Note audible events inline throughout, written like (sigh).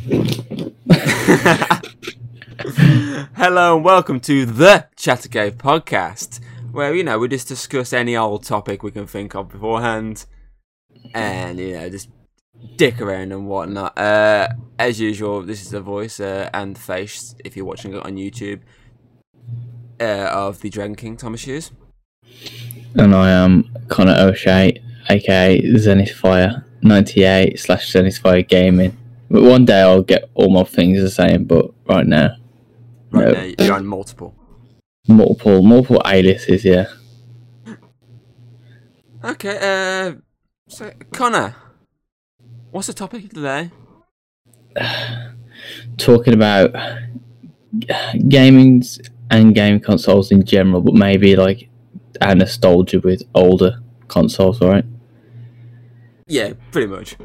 (laughs) Hello and welcome to the Chattercave podcast, where you know we just discuss any old topic we can think of beforehand, and you know just dick around and whatnot. Uh, as usual, this is the voice uh, and face if you're watching it on YouTube uh, of the Dragon King Thomas Hughes. And I am Connor O'Shea, aka Zenith Fire 98 slash Zenith Fire Gaming. But one day I'll get all my things the same, but right now, Right No. now, you're on multiple. multiple multiple aliases, yeah. Okay, uh, so Connor, what's the topic of today? (sighs) Talking about gamings and game consoles in general, but maybe like our nostalgia with older consoles, alright? Yeah, pretty much.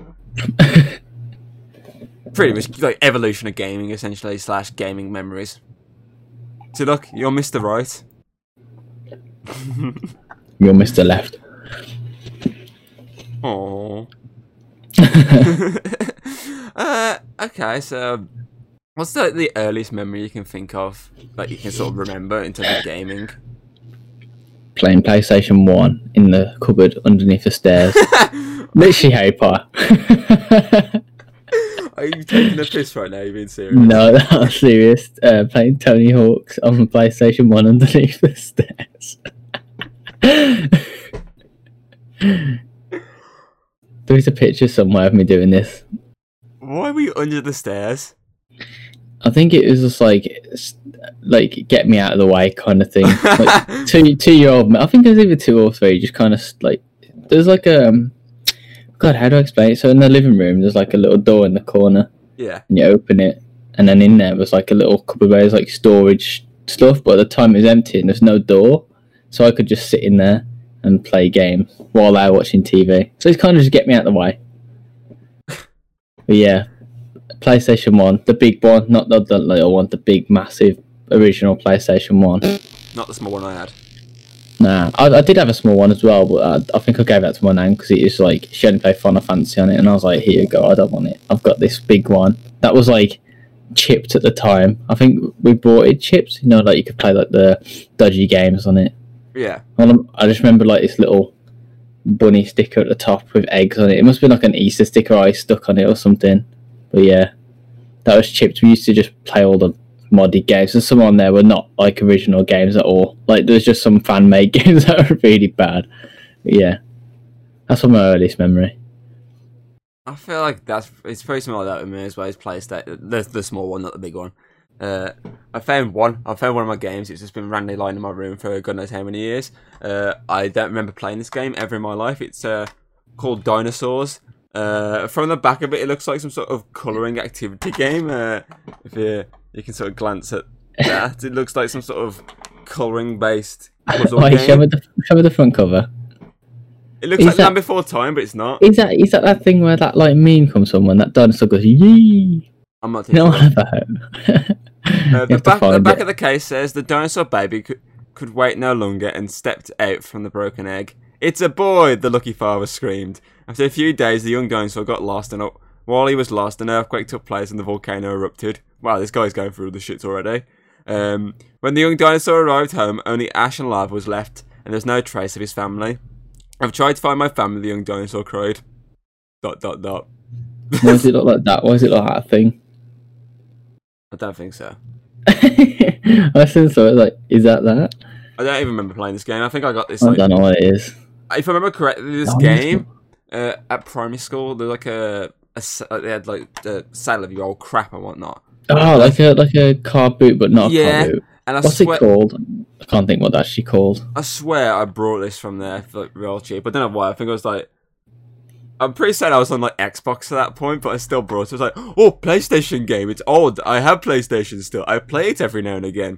(laughs) pretty much like evolution of gaming, essentially slash gaming memories. So look, you're Mr. Right. (laughs) You're Mr. Left. Aww. (laughs) uh, okay, so what's the, the earliest memory you can think of that you can sort of remember in terms of gaming? Playing PlayStation 1 in the cupboard underneath the stairs. (laughs) Literally Harry Potter. Are you taking a piss right now? You're being serious? No, (laughs) was serious. Uh, playing Tony Hawk's on the PlayStation 1 underneath the stairs. (laughs) There's a picture somewhere of me doing this. Why were you under the stairs? I think it was just like, like get me out of the way kind of thing. Like (laughs) two two year old. I think it was either two or three. Just kind of like there's like a um, God, how do I explain it? So in the living room, there's like a little door in the corner, Yeah. and you open it, and then in there was like a little cupboard where there's like storage stuff, but at the time it was empty and there's no door, so I could just sit in there and play games while they were watching TV. So it's kind of just get me out of the way. But yeah, PlayStation One, the big one, not the, the little one, the big, massive original PlayStation One. Not the small one I had. Nah, I, I did have a small one as well, but I, I think I gave that to my nan because it was like she only played Final Fantasy on it, and I was like, "Here you go, I don't want it. I've got this big one that was like chipped at the time. I think we bought it chipped, you know, like you could play like the dodgy games on it. Yeah. And I just remember like this little bunny sticker at the top with eggs on it. It must be like an Easter sticker I stuck on it or something. But yeah, that was chipped. We used to just play all the modded games, and some on there were not like original games at all. Like there's just some fan made (laughs) games that are really bad. But yeah, that's from my earliest memory. I feel like that's it's very similar like that with me as well as PlayStation. The the small one, not the big one. Uh, I found one. I found one of my games. It's just been randomly lying in my room for God knows how many years. Uh, I don't remember playing this game ever in my life. It's uh, called Dinosaurs. Uh, from the back of it, it looks like some sort of colouring activity (laughs) game. Uh, if you you can sort of glance at that, it looks like some sort of colouring based (laughs) Wait, show me the show me the front cover. It looks is like that- Land Before Time, but it's not. Is that is that that thing where that like meme comes from when that dinosaur goes yee? I'm not No, ever heard. (laughs) Uh, the back, the back it. of the case says the dinosaur baby could, could wait no longer and stepped out from the broken egg. It's a boy! The lucky father screamed. After a few days, the young dinosaur got lost, and while he was lost, an earthquake took place and the volcano erupted. Wow, this guy's going through the shits already. Um, when the young dinosaur arrived home, only ash and lava was left, and there's no trace of his family. I've tried to find my family, the young dinosaur cried. Dot dot dot. Why does it look like that? Why does it look like that thing? I don't think so. (laughs) I think so. Like, is that that? I don't even remember playing this game. I think I got this I like don't know what it is. if I remember correctly, this game uh, at primary school, there's like a, a uh, they had like the sale of your old crap and whatnot. Oh, like a like a car boot, but not a car boot. And I What's swear, it called? I can't think what that's actually called. I swear, I brought this from there for like, real cheap. I don't know why. I think I was like, I'm pretty certain I was on like Xbox at that point, but I still brought it. I was like, oh, PlayStation game. It's old. I have PlayStation still. I play it every now and again.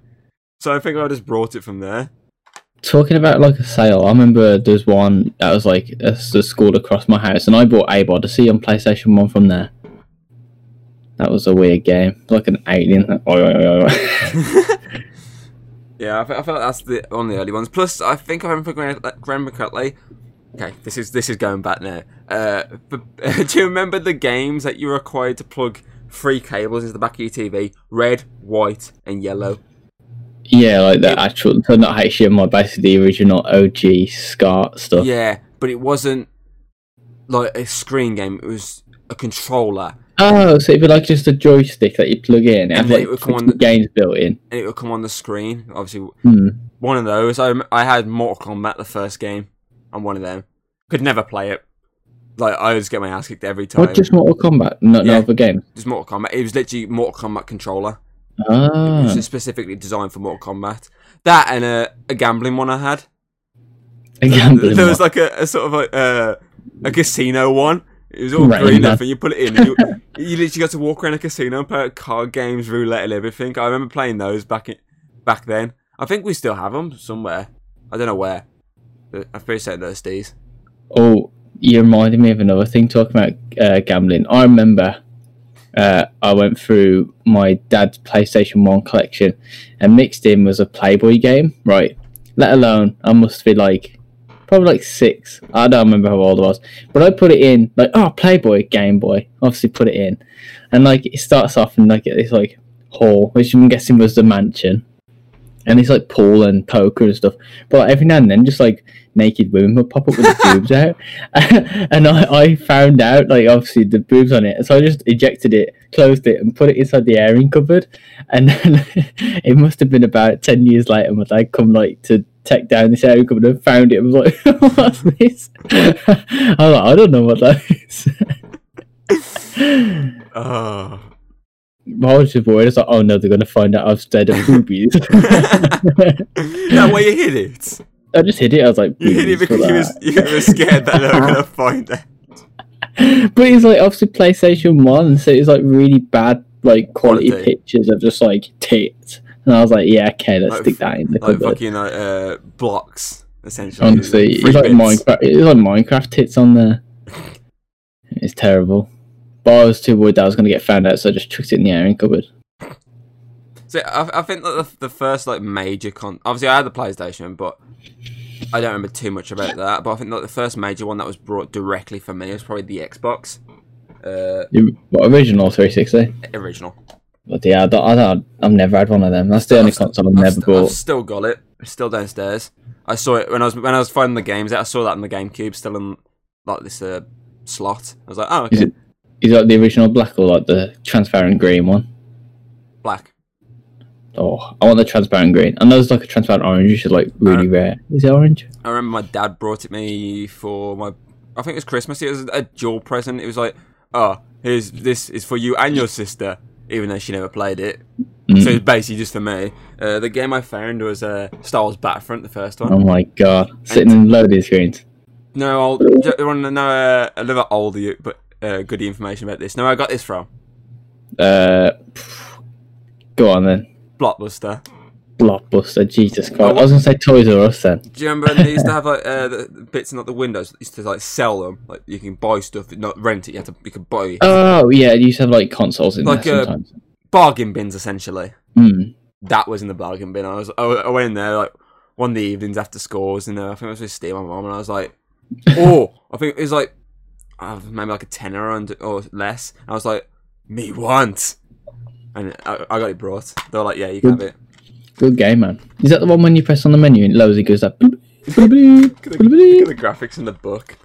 So I think I just brought it from there. Talking about like a sale, I remember there's one that was like a, a school across my house, and I bought Abe's Oddysee on PlayStation One from there. That was a weird game, like an alien. (laughs) (laughs) Yeah, I, fe- I felt that's the one of the early ones. Plus, I think I remember Graham McCutley. Okay, this is this is going back now. Uh, (laughs) but, do you remember the games that you were required to plug three cables into the back of your TV: red, white, and yellow. Yeah, like the actual, so not HDMI, basically the original OG SCART stuff. Yeah, but it wasn't like a screen game. It was a controller, Oh, so it'd be like just a joystick that you plug in. It And then like it would come on the- games built in. and it would come on the screen. Obviously, Hmm. one of those. I I had Mortal Kombat the first game on one of them. Could never play it. Like I always get my ass kicked every time. What, just Mortal Kombat? No, no Yeah. other game. Just Mortal Kombat. It was literally Mortal Kombat controller. It Ah. was specifically designed for Mortal Kombat. That and a, a gambling one I had. A gambling there was one. like a, a sort of like uh, a casino one. It was all Right, green up, and you put it in. And you, (laughs) you literally got to walk around a casino and play card games, roulette, and everything. I remember playing those back in, back then. I think we still have them somewhere. I don't know where. I'm pretty certain those days. Oh, you reminded me of another thing talking about uh, gambling. I remember uh, I went through my dad's PlayStation 1 collection and mixed in was a Playboy game, right? Let alone, I must be like, probably like six. I don't remember how old I was. But I put it in, like, oh, Playboy, Game Boy. Obviously put it in. And like, it starts off in like this like hall, which I'm guessing was the mansion. And it's like pool and poker and stuff. But like, every now and then, just like naked women would pop up with the (laughs) boobs out. (laughs) and I, I found out, like, obviously the boobs on it. So I just ejected it, closed it, and put it inside the airing cupboard. And then (laughs) it must have been about 10 years later, my dad come, like, to take down this airing cupboard and found it and was like, what's this? I was like, I don't know what that is. Oh. But I was worried. I was like, oh no, they're going to find out I've stared at boobies. (laughs) that way you hid it. I just hid it. I was like, You hid it "Boobies, because you that?" was, you were scared that they were going (laughs) to find it. but it's like obviously PlayStation One, so it's like really bad like quality Quality. pictures of just like tits. And I was like, yeah, okay, let's Like stick that in the Like cupboard. fucking like, uh, blocks, essentially. Honestly, Free it's like. Minecraft. It's like Minecraft tits on there. It's terrible. But I was too worried that I was going to get found out, so I just chucked it in the airing cupboard. So I, I think that the, the first like major con, obviously I had the PlayStation, but I don't remember too much about that. But I think like the first major one that was brought directly for me was probably the Xbox, uh, what, original 360. original. But yeah, I don't, I don't, I've never had one of them. That's the only I've console I've, I've never st- bought. I've still got it. It's still downstairs. I saw it when I was when I was finding the games. I saw that in the GameCube, still in like this uh, slot. I was like, oh, okay, Is it is that the original black or like the transparent green one? black. Oh, I want the transparent green. I know there's like a transparent orange, which is like really Uh, rare. Is it orange? I remember my dad brought it me for my. I think it was Christmas. It was a dual present. It was like, oh, here's this is for you and your sister, even though she never played it. Mm. So it's basically just for me. Uh, the game I found was uh, Star Wars Battlefront, the first one. Oh my god, sitting in loading screens. No, I'll, you want to know uh, a little bit older you but uh, goody information about this? No, I got this from Uh, go on then. Blockbuster. Blockbuster, Jesus Christ. I was gonna say Toys R Us then. Do you remember they used to have (laughs) like uh, the bits in not the windows? They used to like sell them. Like you can buy stuff, not rent it. You have to. You can buy it. Oh yeah, you used to have like consoles in Like, there uh, sometimes. bargain bins essentially. Hmm. that was in the bargain bin. I was I, I went in there like one of the evenings after scores, and uh, I think I was with Steve, my mom, and I was like, (laughs) oh, I think it was like uh, maybe like a tenner or, or less. And I was like, me want, and I, I got it brought. They were like, yeah, you can have it. Good game, man. Is that the one when you press on the menu and it loads? It goes like. bloop, bloop, bloop, Look at, the, bloop, bloop. look at the graphics in the book.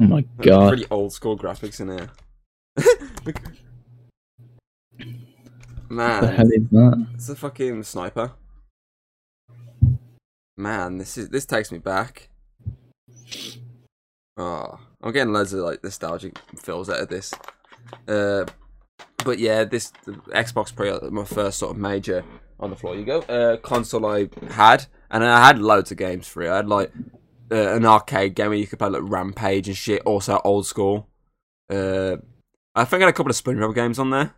Oh my god. pretty old school graphics in here. Look. (laughs) What the hell Man, is that? it's a fucking sniper. Man, this is this takes me back. Oh, I'm getting loads of like nostalgic feels out of this. Uh, but yeah, this Xbox Pro, my first sort of major on the floor. You go. Uh, console I had, and I had loads of games for it. I had like uh, an arcade game where you could play like Rampage and shit. Also old school. Uh, I think I had a couple of SpongeBob games on there.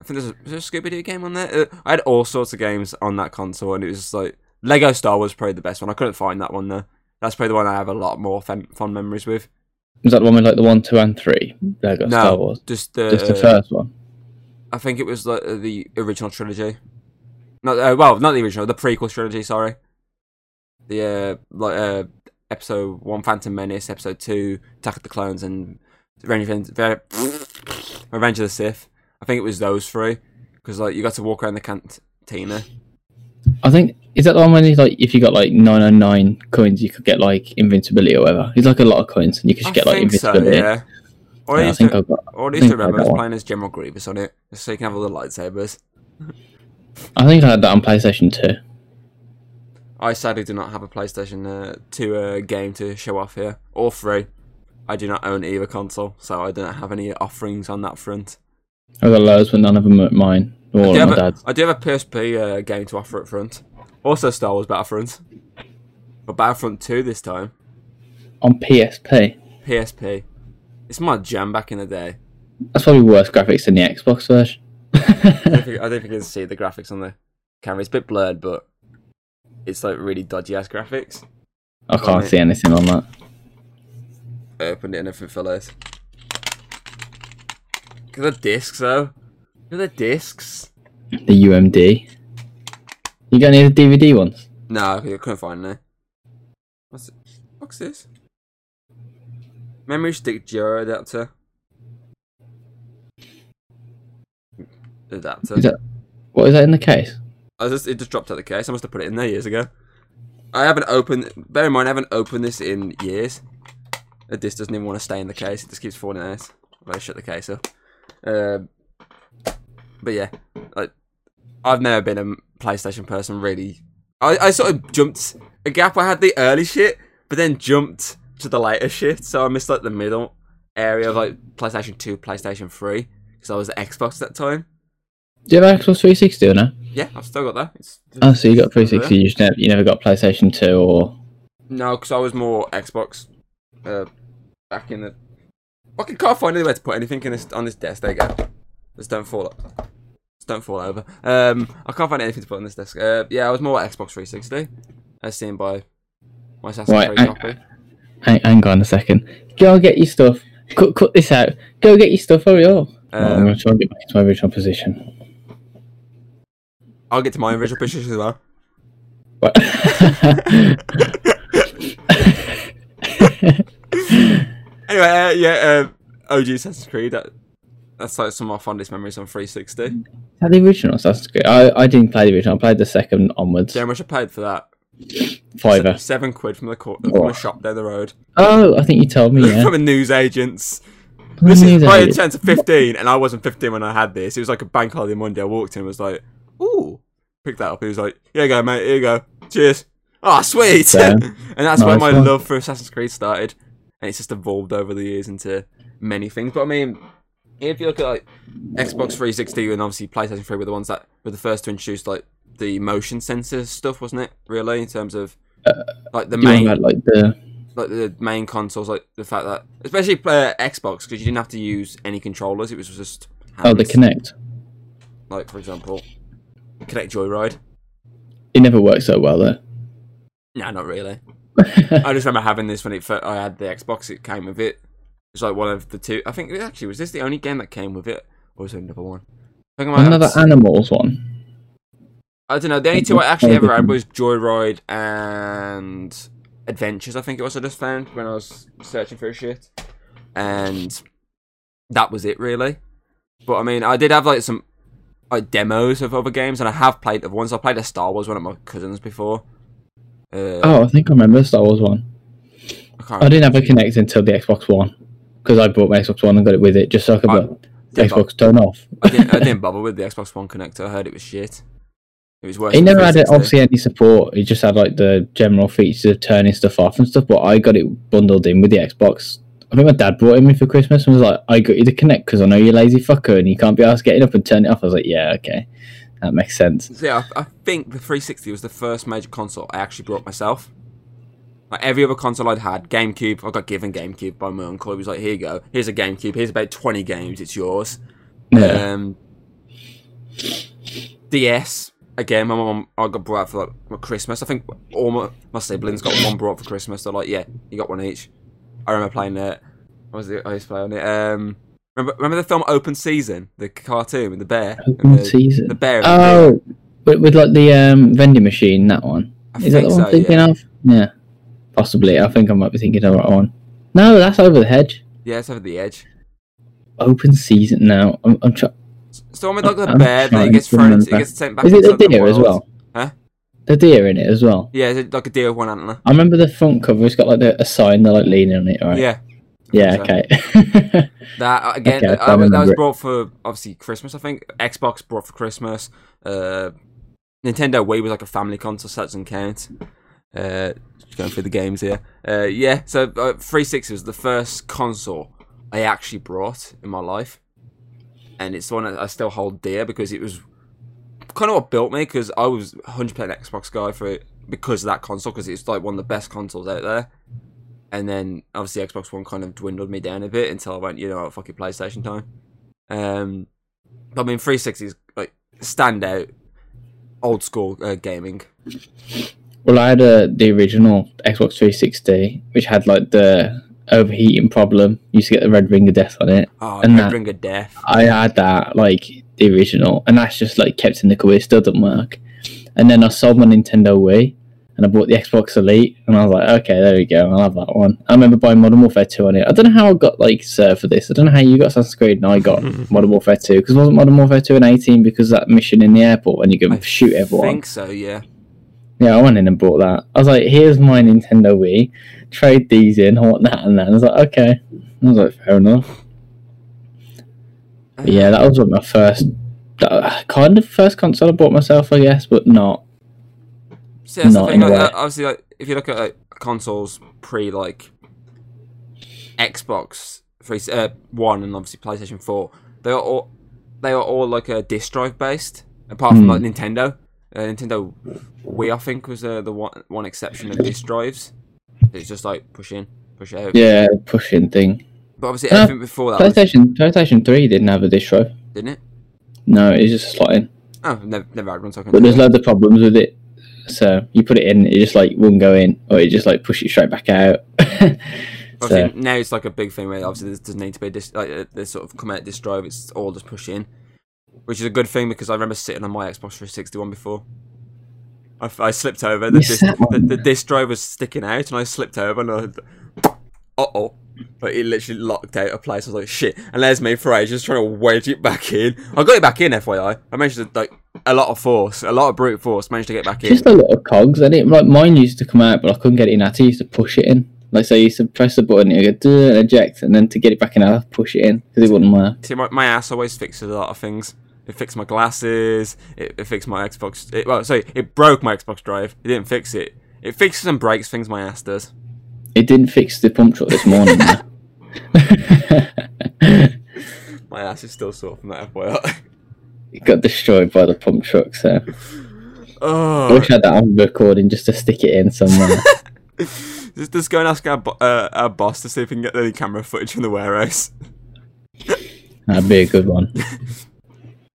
I think there's a, a Scooby Doo game on there. Uh, I had all sorts of games on that console, and it was just like Lego Star Wars probably the best one. I couldn't find that one though. That's probably the one I have a lot more fun, fun memories with. Is that the one with like the one, two, and three? Lego No, Star Wars. Just the, Just the first one. I think it was like uh, the original trilogy. Not uh, well, not the original, the prequel trilogy. Sorry, the uh, like uh, episode one, Phantom Menace, episode two, Attack of the Clones, and Revenge, Re- Revenge of the Sith. I think it was those three because like you got to walk around the cantina. I think is that the one when it's like if you got like nine oh nine coins, you could get like invincibility or whatever. It's like a lot of coins, and you could just I get like think so, invincibility. yeah. Or I Yeah, I think to, I got. or I I think I remember got playing as General Grievous on it, just so you can have all the lightsabers. I think I had that on PlayStation Two. I sadly do not have a PlayStation uh, 2 uh, game to show off here, or 3. I do not own either console, so I do not have any offerings on that front. I got loads, but none of them are mine. I do, have a, dad's. I do have a PSP uh, game to offer up front. Also Star Wars Battlefront. But Battlefront 2 this time. On PSP. PSP. It's my jam back in the day. That's probably worse graphics than the Xbox version. I don't think, (laughs) I don't think you can see the graphics on the camera. It's a bit blurred, but it's like really dodgy ass graphics. I can't see anything on that. I opened it and everything fell out. Look at the discs though. At the discs. The UMD. You got any of the DVD ones? No, I couldn't find any. What's it? What's this? Memory stick gyro adapter. Adapter. Is that what is that in the case? I just it just dropped out of the case. I must have put it in there years ago. I haven't opened. Bear in mind, I haven't opened this in years. Uh, This doesn't even want to stay in the case. It just keeps falling out. I shut the case up. Um, but yeah, like I've never been a PlayStation person. Really, I, I sort of jumped a gap. I had the early shit, but then jumped to the later shit. So I missed like the middle area of like PlayStation Two, PlayStation Three, because I was at Xbox at that time. Do you have Xbox 360 or no? Yeah, I've still got that. It's, Oh, so you got 360. You just never, you never got PlayStation 2 or No, because I was more Xbox uh, back in the. I can- can't find anywhere to put anything in this on this desk. There you go. Just don't fall. Just don't fall over. Um, I can't find anything to put on this desk. Uh, yeah, I was more Xbox 360, as seen by my Assassin's Right, Creed copy. Hang, hang on a second. Go get your stuff. Cut, cut this out. Go get your stuff. Hurry up. Right, I'm Um, going to try and get back into my original position. I'll get to my original position as well. What? (laughs) Anyway, uh, yeah, uh, OG Assassin's Creed. That, that's like some of my fondest memories on 360. Is that the original That's Creed? I, I didn't play the original. I played the second onwards. Do you know how much I paid for that? Fiver. Se- seven quid from the court, from Oh. a shop down the road. Oh, I think you told me, (laughs) yeah. from a news agents. From This is right in to 15, and I wasn't 15 when I had this. It was like a bank holiday Monday. I walked in and was like, ooh, picked that up. He was like, here you go, mate, here you go. Cheers. Oh, sweet. Yeah. (laughs) and that's where my one. love for Assassin's Creed started. And it's just evolved over the years into many things. But I mean, if you look at like Xbox 360 and obviously PlayStation 3 were the ones that were the first to introduce like the motion sensor stuff, wasn't it? Really, in terms of like the main like the like the main consoles, like the fact that, especially uh, Xbox, because you didn't have to use any controllers. It was just oh the hands. Kinect? Like for example, Kinect Joyride. It never worked so well though. Nah, not really. (laughs) I just remember having this when it fir- I had the Xbox. It came with it. It's like one of the two. I think actually was this the only game that came with it, or was there another one? I think I Another animals one. I don't know. The only two I actually ever had was Joyride and Adventures. I think it was I just found when I was searching for shit, and that was it really. But I mean, I did have like some like demos of other games, and I have played other ones. I played a Star Wars one of my cousins before. Uh, Oh, I think I remember the Star Wars one. I. I didn't have a Kinect until the Xbox One because I bought my Xbox One and got it with it just so I could I- put didn't bo- Xbox turn off. I didn't, I didn't (laughs) bother with the Xbox One connector. I heard it was shit. It was worse. It never had 360. obviously any support. It just had like the general features of turning stuff off and stuff. But I got it bundled in with the Xbox. I think my dad brought it me for Christmas and was like, "I got you the Kinect because I know you're a lazy fucker and you can't be asked getting up and turn it off." I was like, "Yeah, okay, that makes sense." So yeah, I, I think the 360 was the first major console I actually brought myself. Like every other console I'd had, GameCube, I got given GameCube by my uncle. He was like, "Here you go. Here's a GameCube. Here's about 20 games. It's yours." Yeah, Um, DS again. My mum, I got brought for like my Christmas. I think all my, my siblings got one brought for Christmas. They're like, "Yeah, you got one each." I remember playing it. What was it? I used to play on it. Um, remember, remember the film Open Season, the cartoon with the bear. Open the, season. the bear. and the. Oh, with, with like the um, vending machine, that one. I Is that the one I'm so, thinking yeah. of? Yeah, possibly. I think I might be thinking of the right one. No, that's over the hedge. Yeah, it's over the edge. open season now. I'm, I'm trying. So I'm with like the I'm bear that he gets thrown into, remember. gets sent back Is it the deer as well? Huh? The deer in it as well. Yeah, is it like a deer with one antler? I remember the front cover. It's got like the, a sign. They're like leaning on it, right? Yeah. Yeah. so. Okay. (laughs) That uh, again, Okay, I that was it. brought for obviously Christmas. I think Xbox brought for Christmas. Uh, Nintendo Wii was like a family console, so that doesn't count. Uh, going through the games here. Uh, yeah, so uh, 360 was the first console I actually brought in my life, and it's the one I still hold dear because it was kind of what built me. Because I was 100% Xbox guy for it because of that console because it's like one of the best consoles out there. And then obviously Xbox One kind of dwindled me down a bit until I went, you know, fucking PlayStation time. Um, but I mean, 360 is like standout old school uh, gaming. Well, I had a, the original Xbox 360, which had like the overheating problem. You used to get the red ring of death on it. Oh, And Red that- Ring of Death. I had that like the original, and that's just like kept in the cupboard. It still doesn't work. And then I sold my Nintendo Wii, and I bought the Xbox Elite, and I was like, okay, there we go, I'll have that one. I remember buying Modern Warfare 2 on it. I don't know how I got like served for this. I don't know how you got Assassin's Creed and I got (laughs) Modern Warfare 2 because wasn't Modern Warfare 2 an 18 because that mission in the airport when you can I shoot everyone. I think so, yeah. Yeah, I went in and bought that. I was like, here's my Nintendo Wii. Trade these in, (laughs) I want that and that. And I was like, okay. I was like, fair enough. But yeah, that was like my first, kind of first console I bought myself, I guess, but not. So that's the Not thing, in a like, way. uh, obviously, like, if you look at like, consoles pre like Xbox three uh, one and obviously PlayStation four, they are all they are all like a disk drive based. Apart from Hmm. like Nintendo, uh, Nintendo Wii I think was uh, the one one exception of disk drives. It's just like push in, push out. Yeah, pushing thing. But obviously Uh, everything before that was, PlayStation PlayStation 3 didn't have a disk drive. didn't it? No, it's just a slot in. Oh, never never had one. So But there's loads of problems with it. So you put it in, it just like wouldn't go in, or it just like push it straight back out. (laughs) so, now it's like a big thing where obviously there doesn't need to be a dis- like uh, this sort of come out disk drive. It's all just push in, which is a good thing because I remember sitting on my Xbox 360 one before. I, I slipped over. The, disc, the, the disc drive was sticking out, and I slipped over, and I, uh oh, but it literally locked out a place. I was like, shit. And there's me for ages trying to wedge it back in. I got it back in, FYI. I managed to like a lot of force, a lot of brute force, managed to get back in. just a lot of cogs, and it like mine used to come out, but I couldn't get it in. I used to push it in. Like so, I used to press the button, it would go and eject, and then to get it back in, I push it in because it wouldn't work. See, my, my ass always fixes a lot of things. It fixed my glasses. It, it fixed my Xbox. It, well, sorry, it broke my Xbox drive. It didn't fix it. It fixes and breaks things my ass does. It didn't fix the pump truck this morning. (laughs) My ass is still sore from that FYI. it got destroyed by the pump truck, so I oh, wish I had that on recording just to stick it in somewhere. (laughs) just, just go and ask our, bo- uh, our boss to see if we can get any camera footage from the warehouse. That'd be a good one. (laughs)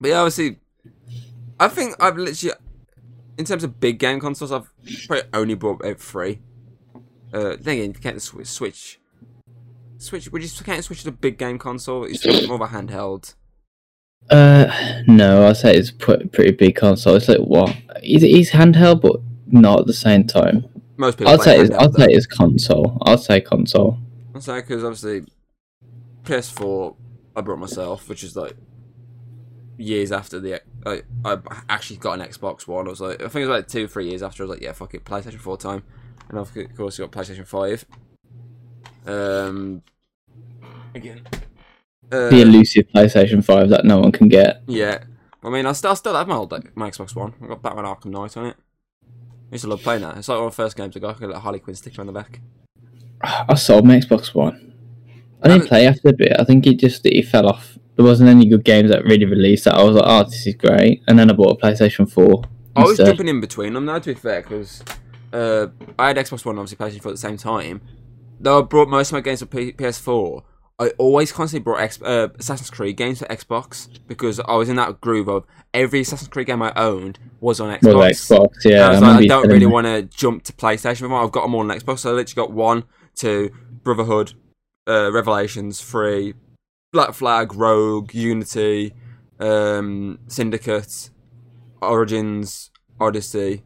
But yeah, obviously, I think I've literally, in terms of big game consoles, I've probably only bought out three. Uh, then again, you Swi- Switch, Switch, would you the Switch as a big game console? It's more of a handheld. Uh, no, I'd say it's a pretty big console. It's like what? It's, it's handheld, but not at the same time. Most people. I'd say it's, I'd though. say it's console. I'd say console. I'm saying because obviously PS4 I brought myself, which is like years after the like, I actually got an Xbox One. I was like, I think it was like two, three years after. I was like, yeah, fuck it, PlayStation Four time, and of course I got PlayStation Five. Um, again, uh, The elusive PlayStation 5 that no one can get. yeah. I mean, I still, I still have my old like, my Xbox One. I got Batman Arkham Knight on it. I used to love playing that. It's like one of the first games I got. I got a Harley Quinn sticker on the back. I sold my Xbox One. I didn't play after a bit. I think it just it fell off. There wasn't any good games that really released that. I was like, oh, this is great. And then I bought a PlayStation 4. I was instead. jumping in between them now, to be fair, because uh, I had Xbox One and obviously PlayStation 4 at the same time. Though I brought most of my games for P- PS4, I always constantly brought X- uh, Assassin's Creed games for Xbox because I was in that groove of every Assassin's Creed game I owned was on Xbox. Well, Xbox, yeah. I like, I don't really want to jump to PlayStation anymore. I've got them all on Xbox, so I literally got one, two, Brotherhood, uh, Revelations, three, Black Flag, Rogue, Unity, um, Syndicate, Origins, Odyssey,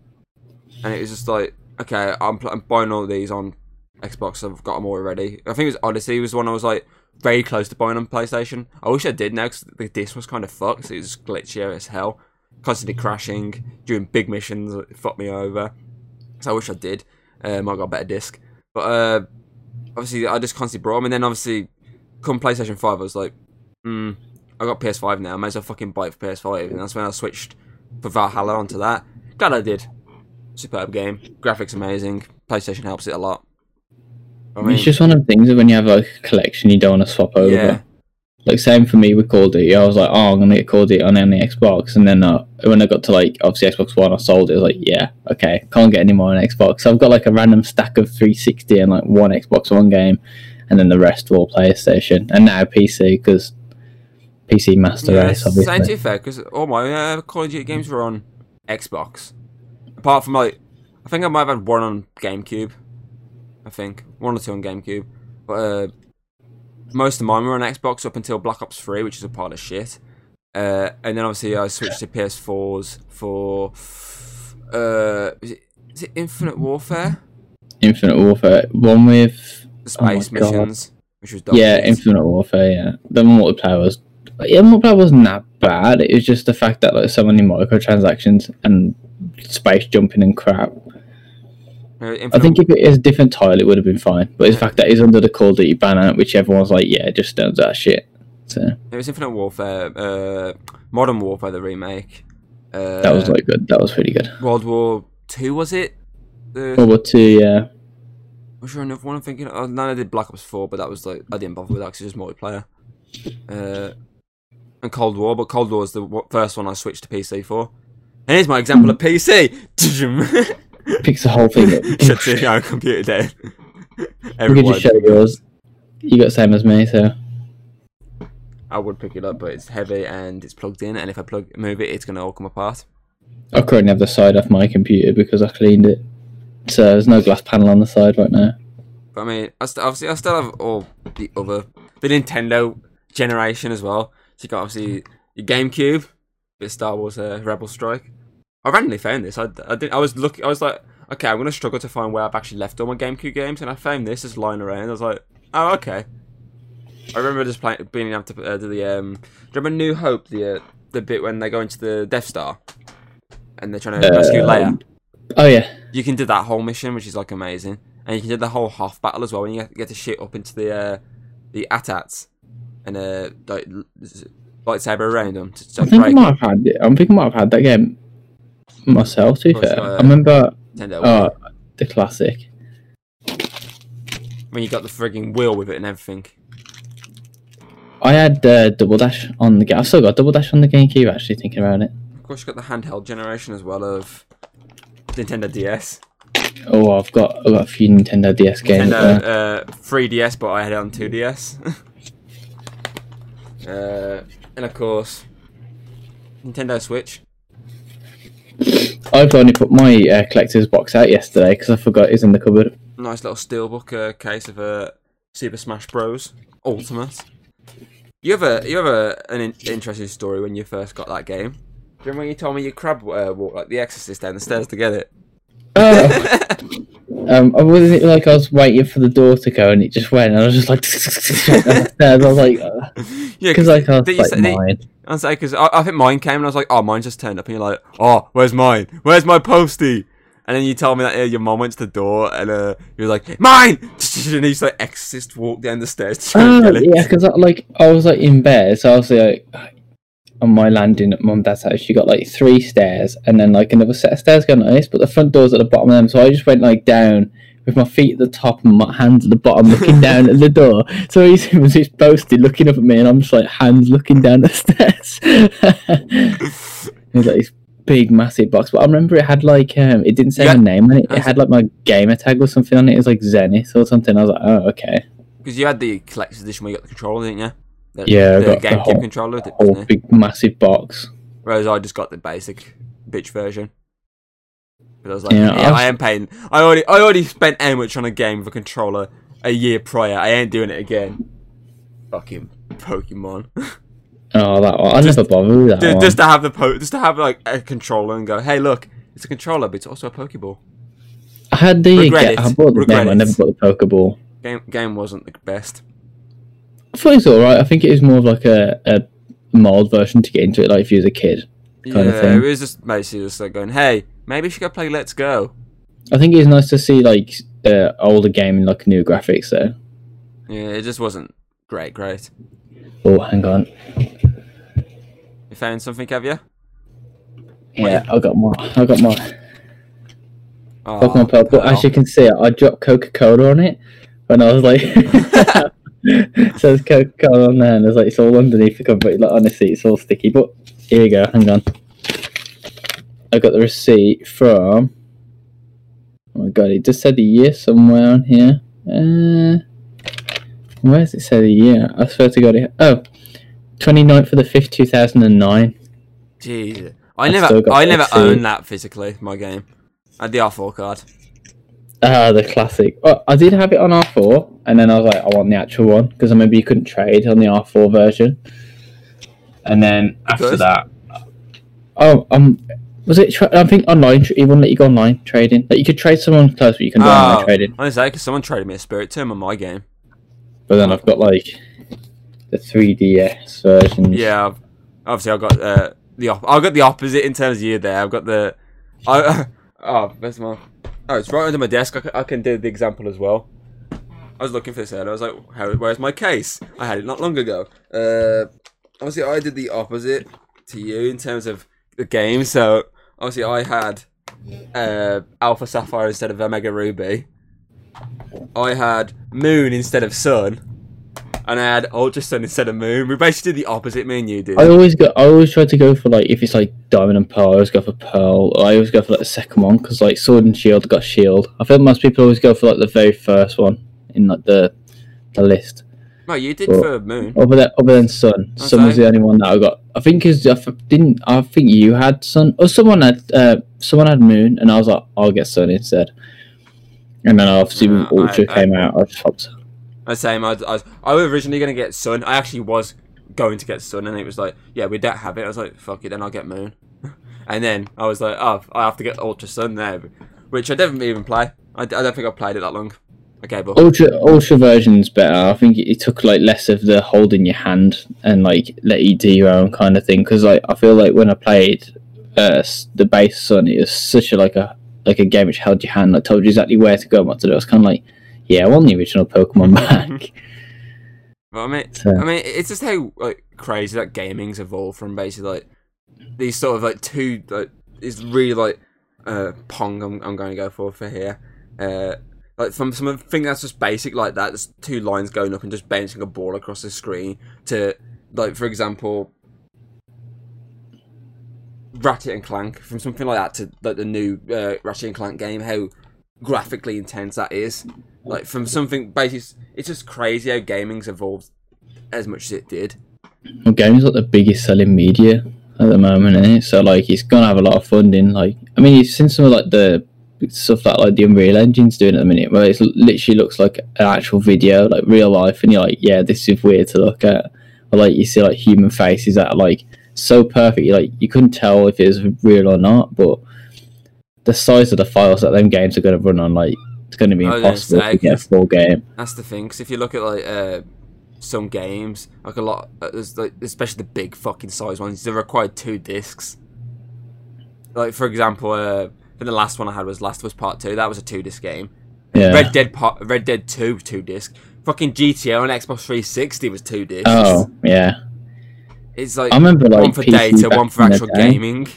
and it was just like, okay, I'm, pl- I'm buying all these on Xbox. I've got them all already. I think it was Odyssey was one I was like very close to buying on PlayStation. I wish I did now because the disc was kind of fucked. It was glitchy as hell, constantly crashing doing big missions. It fucked me over. So I wish I did. Um, I got a better disc, but uh, obviously I just constantly brought them. And then obviously, come PlayStation Five, I was like, hmm, I got PS5 now. I may as well fucking buy it for PS5. And that's when I switched for Valhalla onto that. Glad I did. Superb game. Graphics amazing. PlayStation helps it a lot. I mean, it's just one of the things that when you have like a collection, you don't want to swap over. yeah, Like same for me with Call of Duty. I was like, oh, I'm gonna get Call of Duty on the Xbox, and then uh, when I got to like obviously Xbox One, I sold it. I was like, yeah, okay, can't get any more on Xbox. So I've got like a random stack of 360 and like one Xbox One game, and then the rest all PlayStation, and now PC because PC Master yeah Race same to obviously. fair because all my uh, Call of Duty games were on Xbox. Apart from like, I think I might have had one on GameCube. I think one or two on GameCube, but uh, most of mine were on Xbox up until Black Ops Three, which is a pile of shit. Uh, and then obviously I switched to PS4s for uh, is it, is it Infinite Warfare? Infinite Warfare, one with The Oh space God. missions, which was dope yeah. Infinite Warfare. Yeah, the multiplayer was. Yeah, multiplayer wasn't that bad. It was just the fact that like so many microtransactions and space jumping and crap. Uh, I think if it is a different tile, it would have been fine. But it's the fact that it's under the Call of Duty banner, which everyone's like, yeah, just stones that shit. So It was Infinite Warfare, uh, Modern Warfare, the remake. Uh, that was like good. That was pretty good. World War Two, was it? The, World War Two, yeah. Was there another one I'm thinking? Oh, no, I did Black Ops Four, but that was like I didn't bother with that because it was multiplayer. Uh, and Cold War, but Cold War was the first one I switched to PC for. And here's my example of PC. (laughs) Picks the whole thing up. Shuts it down, computer down. we could just show yours. You got same as me, so I would pick it up, but it's heavy and it's plugged in, and if I plug move it, it's gonna all come apart. I currently have the side off my computer because I cleaned it. So there's no glass panel on the side right now. But I mean, I st- obviously I still have all the other the Nintendo generation as well. So you got obviously your GameCube, bit Star Wars uh, Rebel Strike. I randomly found this. I, I did. I was looking. I was like, okay, I'm gonna struggle to find where I've actually left all my GameCube games, and I found this just lying around. I was like, oh okay. I remember just playing, being able to uh, do the um. Do you remember New Hope? The uh, the bit when they go into the Death Star, and they're trying to rescue Um, Leia. Oh yeah, You can do that whole mission, which is like amazing, and you can do the whole half battle as well when you get, to shit up into the uh, the ATATs and uh, like lightsaber around them to, to I think I might have had it. I think I might have had that game myself. To be fair, uh, I remember Nintendo. oh, the classic. when you got the frigging wheel with it and everything. I had uh, Double Dash on the game. I've still got Double Dash on the GameCube. Actually, thinking about it. Of course, you got the handheld generation as well of Nintendo DS. Oh, I've got I've got a few Nintendo DS games. Nintendo uh, 3DS, but I had it on 2DS. (laughs) uh, and of course, Nintendo Switch. I've only put my uh, collector's box out yesterday because I forgot it's in the cupboard. Nice little steelbook uh, case of uh, Super Smash Bros. Ultimate. You have a you have a an in- interesting story when you first got that game. You remember when you told me your crab uh, walked like the Exorcist down the stairs to get it? Oh, um, I wasn't it like I was waiting for the door to go and it just went and I was just like. (laughs) I was like, yeah, because like I was like say- did- mine. I was like, because I, I think mine came and I was like, oh, mine just turned up, and you're like, oh, where's mine? Where's my postie? And then you told me that uh, your mom went to the door and uh, you were like, mine! (laughs) And he's like, exorcist walked down the stairs Oh, yeah, because like I was like in bed, so I was like on my landing at mum dad's house. You got like three stairs and then like another set of stairs going like this, but the front door's at the bottom of them. So I just went like down with my feet at the top and my hands at the bottom, looking (laughs) down at the door. So he's (laughs) was just posted looking up at me, and I'm just like hands looking down the (laughs) stairs. it was like this big, massive box, but I remember it had like um, it didn't say Yeah. my name on it. It had like my gamer tag or something on it. It was like Zenith or something. I was like, oh okay. Because you had the collector's edition where you got the controller, didn't you? The, Yeah, I the got the GameCube whole- controller, didn't whole big massive box. Whereas I just got the basic bitch version. But I was like, Yeah, yeah, I am paying. I already, I already spent how much on a game with a controller a year prior. I ain't doing it again. Fucking Pokemon. (laughs) Oh, that one. I Just- never bothered with that just, one. just to have the po- just to have like a controller and go, hey, look, it's a controller, but it's also a Pokeball. I had the Regret it. I bought the Regret game. I never bought the Pokeball. Game, game wasn't the best. I thought it was alright. I think it was more of like a, a mild version to get into it, like if you was a kid. Kind of yeah, thing. it was just basically just like going, hey, maybe you should go play Let's Go. I think it was nice to see like uh, older game in like new graphics though. Yeah, it just wasn't great, great. Oh, hang on. You found something, have you? Yeah, I got more. I got more. Oh, Pokemon Purple. As you can see, I dropped Coca Cola on it, and I was like, (laughs) (laughs) (laughs) says Coca Cola on there, and it's like it's all underneath the cover. But like, honestly, it's all sticky. But here we go. Hang on. I got the receipt from. Oh my god! It just said the year somewhere on here. Uh, where does it say the year? I swear to God, it, oh, 29th for the fifth, two thousand and nine. Jeez. I I never, I never owned that physically. My game, I had the R4 card. Ah, the classic. Well, I did have it on R4, and then I was like, I want the actual one because I remember you couldn't trade on the R4 version. And then after that, oh, um, was it? Tra- I think online. Tra- it wouldn't let you go online trading. Like you could trade someone close, but you can do online Oh, trading. I was like, because someone traded me a Spiritomb on my game. But then I've got like the 3DS version. Yeah, I've- obviously I got uh, the op- I got the opposite in terms of you there. I've got the I (laughs) oh where's my oh it's right under my desk. I can, I can do the example as well. I was looking for this earlier. I was like, where's my case? I had it not long ago. Uh, obviously I did the opposite to you in terms of the game. So obviously I had uh, Alpha Sapphire instead of Omega Ruby. I had Moon instead of Sun. And I had Ultra Sun instead of Moon. We basically did the opposite, me and you did. I always go. I always try to go for like if it's like diamond and pearl. I always go for pearl. I always go for like the second one because like sword and shield got shield. I feel most people always go for like the very first one in like the the list. No, you did Well- for Moon. Other than other than sun, sun was the only one that I got. I think is I didn't. I think you had sun or someone had uh someone had moon, and I was like I'll get sun instead. And then obviously when Uh, I- Ultra I- came out, I just hopped. The same. I, I, was, I was originally going to get Sun. I actually was going to get Sun, and it was like, yeah, we don't have it. I was like, fuck it, then I'll get Moon. (laughs) and then I was like, oh, I have to get Ultra Sun there, which I didn't even play. I, I don't think I played it that long. Okay, but Ultra Ultra version's better. I think it, it took like less of the holding your hand and like let you do your own kind of thing. Because like I feel like when I played uh, the base Sun, it was such a like a like a game which held your hand. Like told you exactly where to go and what to do. I was kind of like, yeah, I want the original Pokemon (laughs) back. But I mean, So- I mean, it's just how like crazy that gaming's evolved from basically like these sort of like two like is really like uh Pong. I'm, I'm going to go for for here. Uh, like from something that's just basic like that, just two lines going up and just bouncing a ball across the screen to like for example. Ratchet and Clank from something like that to like the new uh, Ratchet and Clank game, how graphically intense that is. Like from something basically, it's just crazy how gaming's evolved as much as it did. well, games like the biggest selling media at the moment, eh? So like it's gonna have a lot of funding. Like I mean, you've seen some of like the stuff that like the Unreal Engine's doing at the minute, where it literally looks like an actual video, like real life, and you're like, yeah, this is weird to look at. Like you see like human faces that are like so perfect, like you couldn't tell if it was real or not. But the size of the files that them games are gonna run on, like it's gonna be I impossible say, to get a full game. That's the thing. Because if you look at like uh, some games, like a lot, uh, there's like especially the big fucking size ones, they require two discs. Like for example, uh, the last one I had was Last of Us Part Two. That was a two disc game. Yeah. Red Dead Part, Red Dead Two, two disc. Fucking GTA on Xbox 360 was two discs. Oh yeah, it's like I remember like one for PC data, one for actual gaming.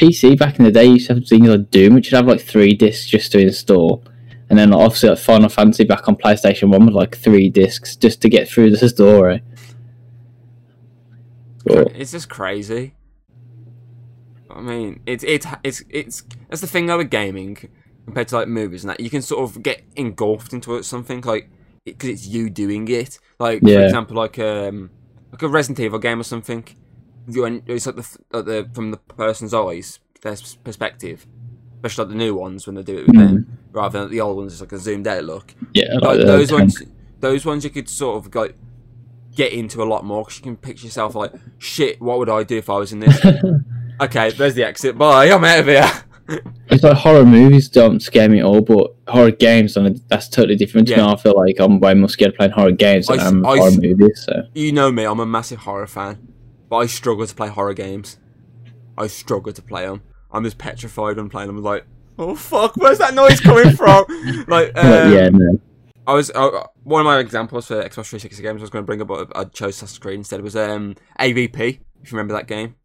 PC back in the day used to have things like Doom, which would have like three discs just to install, and then obviously like Final Fantasy back on PlayStation One with like three discs just to get through the story. But It's just crazy. I mean, it's it's it's it's that's the thing though with gaming compared to like movies and that you can sort of get engulfed into it, something like because it's you doing it. Like for example, like um like a Resident Evil game or something. You it's like the like the from the person's eyes, their perspective, especially like the new ones when they do it with them, mm. rather than the old ones. It's like a zoomed out look yeah, like like those ones those ones you could sort of like get into a lot more because you can picture yourself like shit what would i do if i was in this (laughs) okay there's the exit bye i'm out of here (laughs) it's like horror movies don't scare me at all, but horror games, and that's totally different to Yeah. me. I feel like I'm way more scared of playing horror games than I, am I horror movies. So you know me, I'm a massive horror fan, but I struggle to play horror games. I struggle to play them. I'm just petrified when playing them. I'm like, oh fuck, where's that noise coming from? (laughs) like, um, yeah, no. I was uh, one of my examples for Xbox 360 games. I was going to bring up, but I chose Assassin's Creed instead. Was um AVP. If you remember that game.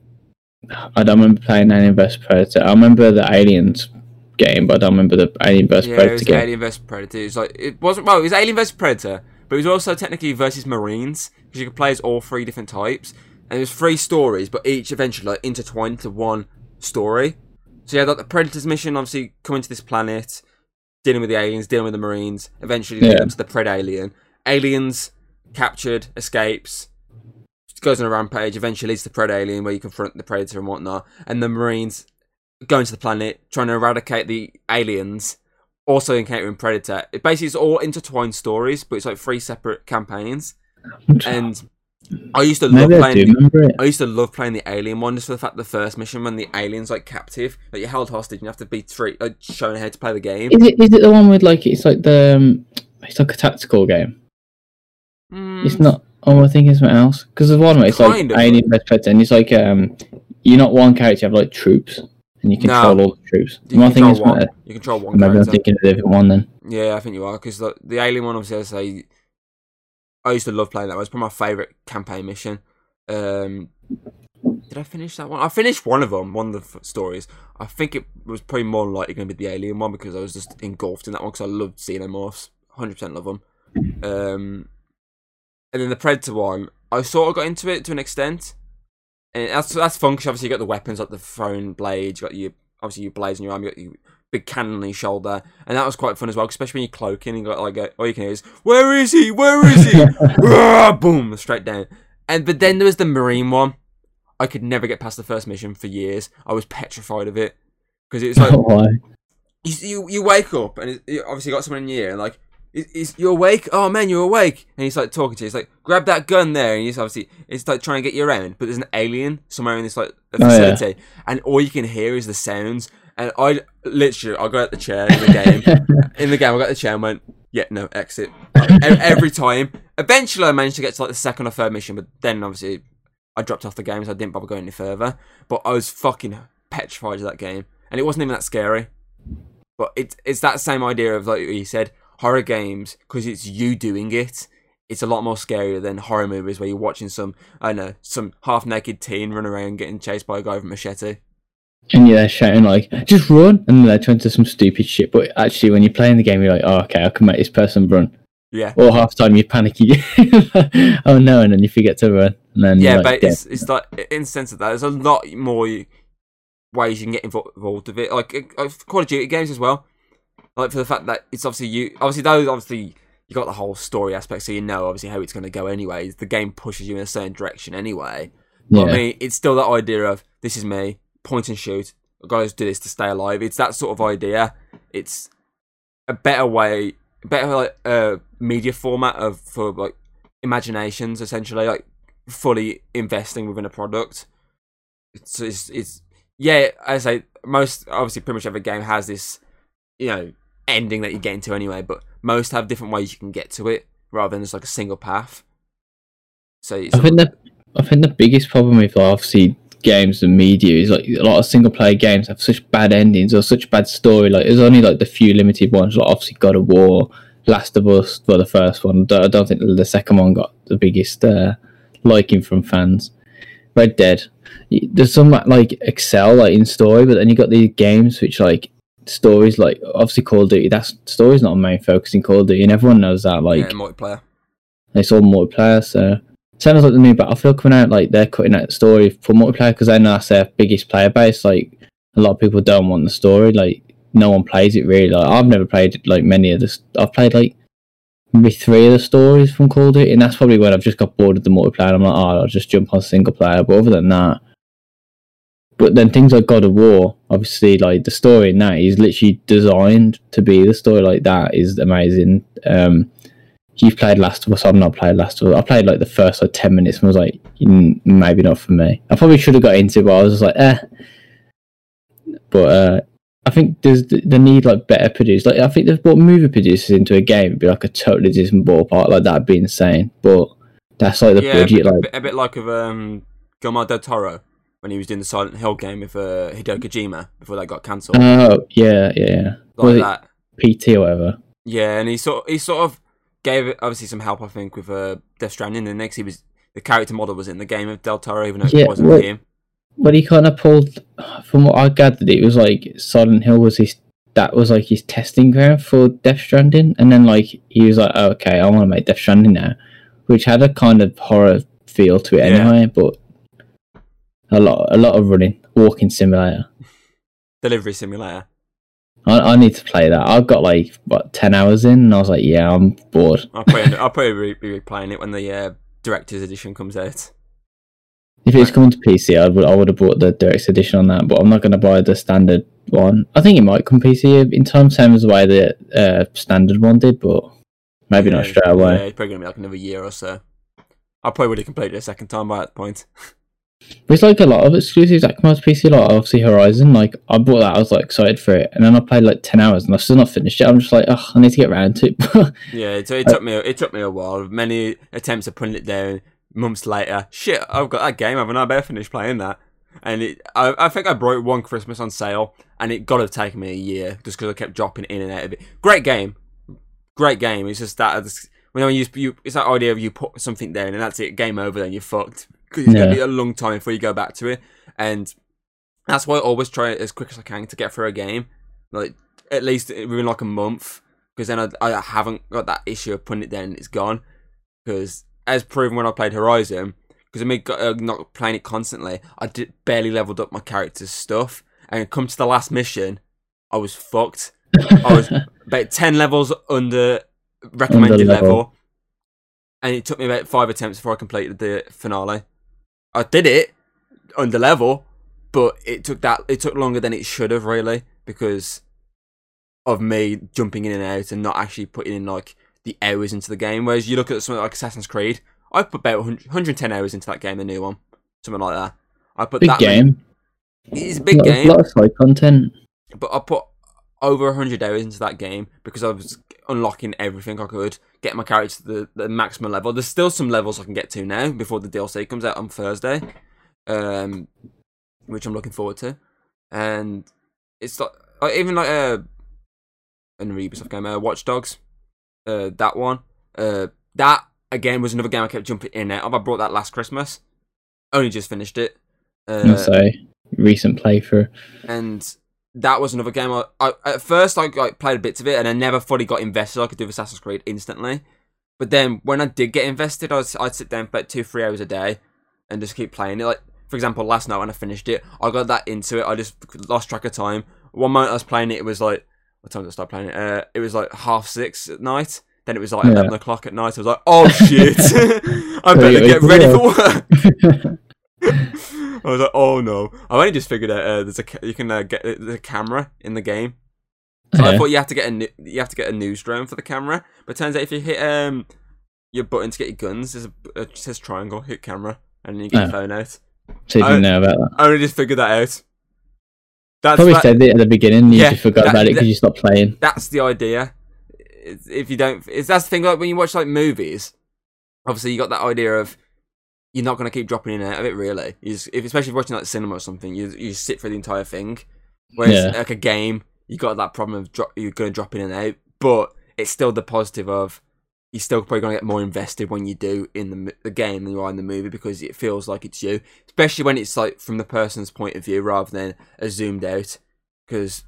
I don't remember playing Alien vs Predator. I remember the Aliens game, but I don't remember the Alien vs Yeah, it Predator was game. Alien vs Predator. It was like it wasn't well. It was Alien vs Predator, but it was also technically versus Marines because you could play as all three different types, and it was three stories, but each eventually like intertwined to one story. So you had like the Predator's mission, obviously coming to this planet, dealing with the aliens, dealing with the Marines, eventually Yeah. leading to the Predalien. Aliens captured, escapes, goes on a rampage, eventually leads to the Predalien where you confront the Predator and whatnot, and the Marines going to the planet trying to eradicate the aliens, also encountering Predator. It basically is all intertwined stories, but it's like three separate campaigns. And I used to love Maybe I playing. it. I used to love playing the alien one just for the fact the first mission when the alien's like captive, like you're held hostage and you have to be treat, like, shown how to play the game. Is it is it the one with like it's like the um, it's like a tactical game? Mm, It's not. Oh, I think it's something else. Because the one where it's like Kind of. Alien Predator, and it's like um, you're not one character, you have like troops, and you control No. all the troops. you Am I thinking control it's one. one? You control one Maybe I'm character. thinking of a different one then. Yeah, I think you are because the, the alien one, obviously, as I say, I used to love playing that. It was probably my favorite campaign mission. Um, did I finish that one? I finished one of them, one of the f- stories. I think it was probably more likely going to be the alien one because I was just engulfed in that one because I loved xenomorphs. Hundred percent love them. Um, and then the predator one, I sort of got into it to an extent, and that's that's fun because obviously you got the weapons like the thrown blades, you got your obviously you blades in your arm, you got your big cannon on your shoulder, and that was quite fun as well, especially when you're cloaking and you got like a, all you can hear is "Where is he? Where is he?" (laughs) Boom, straight down. And but then there was the marine one. I could never get past the first mission for years. I was petrified of it because it was like (laughs) Why? you, you you wake up and it, you obviously got someone in your ear and like is, is you awake? Oh man, you're awake! And he's like talking to you. He's like, grab that gun there, and he's obviously it's like trying to get you around. But there's an alien somewhere in this like Oh, yeah. facility, and all you can hear is the sounds. And I literally, I got out the chair in the game. (laughs) in the game, I got the chair and went, yeah, no, exit. Every time. Eventually, I managed to get to like the second or third mission, but then obviously I dropped off the game, so I didn't bother going any further. But I was fucking petrified of that game, and it wasn't even that scary. But it's it's that same idea of like you said, horror games because it's you doing it. It's a lot more scarier than horror movies where you're watching some I don't know some half naked teen run around getting chased by a guy with a machete. And you're there shouting like, "Just run!" And then they're trying to do some stupid shit. But actually, when you're playing the game, you're like, "Oh, okay, I can make this person run." Yeah, Or half time you're panicking. (laughs) (laughs) oh no! And then you forget to run. And then yeah, but dead. it's it's like in the sense of that, there's a lot more ways you can get involved with it. Like Call of Duty games as well. Like for the fact that it's obviously you, obviously those obviously you got the whole story aspect, so you know obviously how it's going to go. Anyways, the game pushes you in a certain direction anyway. But yeah. I mean, it's still that idea of this is me, point and shoot. I've got to do this to stay alive. It's that sort of idea. It's a better way, better like uh, media format of for like imaginations essentially, like fully investing within a product. It's it's, it's yeah. As I say, most obviously pretty much every game has this, you know, ending that you get into anyway. But most have different ways you can get to it rather than just like a single path. So I think the I think the biggest problem with obviously games and media is like a lot of single player games have such bad endings or such bad story. Like there's only like the few limited ones, like obviously God of War, Last of Us, well the first one. I don't think the second one got the biggest uh, liking from fans. Red Dead, there's some like excel like in story, but then you got these games which like stories like obviously Call of Duty. That's story's not a main focus in Call of Duty, and everyone knows that. Like yeah, multiplayer. it's all multiplayer. So sounds like the new Battlefield coming out, like they're cutting out the story for multiplayer because they know that's their biggest player base. Like a lot of people don't want the story. Like no one plays it really. Like I've never played like many of this. I've played like maybe three of the stories from Call of Duty, and that's probably when I've just got bored of the multiplayer. And I'm like, oh, I'll just jump on single player. But other than that. But then things like God of War, obviously, like the story in that is literally designed to be the story like that is amazing. Um, you've played Last of Us. I've not played Last of Us. I played like the first like ten minutes and was like, "Mm, maybe not for me. I probably should have got into it, but I was just like, eh. But uh, I think there's the need like better producers. Like I think they've brought movie producers into a game, it'd be like a totally different ballpark. Like that'd be insane. But that's like the yeah, budget. a, bit, like a, bit, a bit like of um, Guillermo del Toro when he was doing the Silent Hill game with uh, Hideo Kojima before that got cancelled. oh yeah, yeah, yeah. like that. PT or whatever. Yeah, and he sort he sort of gave it obviously some help, I think, with uh, Death Stranding. And next, he was the character model was in the game of Del Toro, even though Yeah, it wasn't well- him. But he kind of pulled, from what I gathered, it was like Silent Hill was his. That was like his testing ground for Death Stranding, and then like he was like, oh, "Okay, I want to make Death Stranding now," which had a kind of horror feel to it Yeah. anyway. But a lot, a lot of running, walking simulator. Delivery Simulator. I, I need to play that. I've got like what ten hours in, and I was like, "Yeah, I'm bored." I'll probably I'll probably (laughs) be replaying it when the uh, director's edition comes out. If it's coming to PC, I would I would have bought the director's edition on that, but I'm not going to buy the standard one. I think it might come PC in time, same as the way the uh, standard one did, but maybe not Yeah, straight Yeah, away. it's probably gonna be like another year or so. I probably would have completed it a second time by that point. (laughs) There's like a lot of exclusives that come out to PC, like obviously Horizon. Like I bought that, I was like excited for it, and then I played like ten hours, and I've still not finished it. I'm just like, oh, I need to get around to it. (laughs) Yeah, it, it took me it took me a while. Many attempts of putting it down. Months later, shit, I've got that game, haven't I? I better finish playing that. And it, I, I think I brought it one Christmas on sale, and it got to have taken me a year just because I kept dropping in and out of it. Great game, great game. It's just that when you, you it's that idea of you put something down and that's it, game over. Then you're fucked because it's gonna be a long time before you go back to it. And that's why I always try as quick as I can to get through a game, like at least within like a month, because then I, I haven't got that issue of putting it down and it's gone. Because as proven when I played Horizon, because of me got, uh, not playing it constantly, I did barely leveled up my character's stuff, and come to the last mission, I was fucked. I was (laughs) about ten levels under recommended Under level. level, and it took me about five attempts before I completed the finale. I did it under level, but it took that it took longer than it should have really because of me jumping in and out and not actually putting in like the hours into the game. Whereas you look at something like Assassin's Creed, I put about 100 110 hours into that game, the new one, something like that. I put big that game, Many, it's a big lot, game, lot of side content. but I put over 100 hours into that game because I was unlocking everything I could, get my character to the, the maximum level. There's still some levels I can get to now before the DLC comes out on Thursday, um, which I'm looking forward to. And it's like, like even like uh, an Ubisoft game, uh, Watch Dogs, uh, that one, uh, that again was another game I kept jumping in and out of. I brought that last Christmas, only just finished it. Uh, I'll recent playthrough. and that was another game. I, I at first I like played bits of it, and I never fully got invested. I could do Assassin's Creed instantly, but then when I did get invested, I'd, I'd sit down for about two, three hours a day, and just keep playing it. Like for example, last night when I finished it, I got that into it. I just lost track of time. One moment I was playing it, it was like what time did I start playing it? Uh, it was like half six at night. Then it was like Yeah. eleven o'clock at night. I was like, "Oh shit! (laughs) I better get ready for (laughs) work." (laughs) I was like, "Oh no!" I only just figured out uh, there's a ca- you can uh, get the camera in the game. So I thought you have to get a nu- you have to get a news drone for the camera, but turns out if you hit um your button to get your guns, there's a uh, it says triangle, hit camera, and then you get your Oh. phone out. So you didn't know about that. I only just figured that out. That's Probably that- said it at the beginning. You Yeah, just forgot that- about it because that- you stopped playing. that's the idea. If you don't, it's that's the thing. Like when you watch like movies, obviously you got that idea of you're not going to keep dropping in and out of it. Really, you just, if especially if you're watching like cinema or something, you you sit for the entire thing. Whereas Yeah. like a game, you got that problem of drop, you're going to drop in and out, but it's still the positive of you're still probably going to get more invested when you do in the, the game than you are in the movie because it feels like it's you, especially when it's like from the person's point of view rather than a zoomed out. Because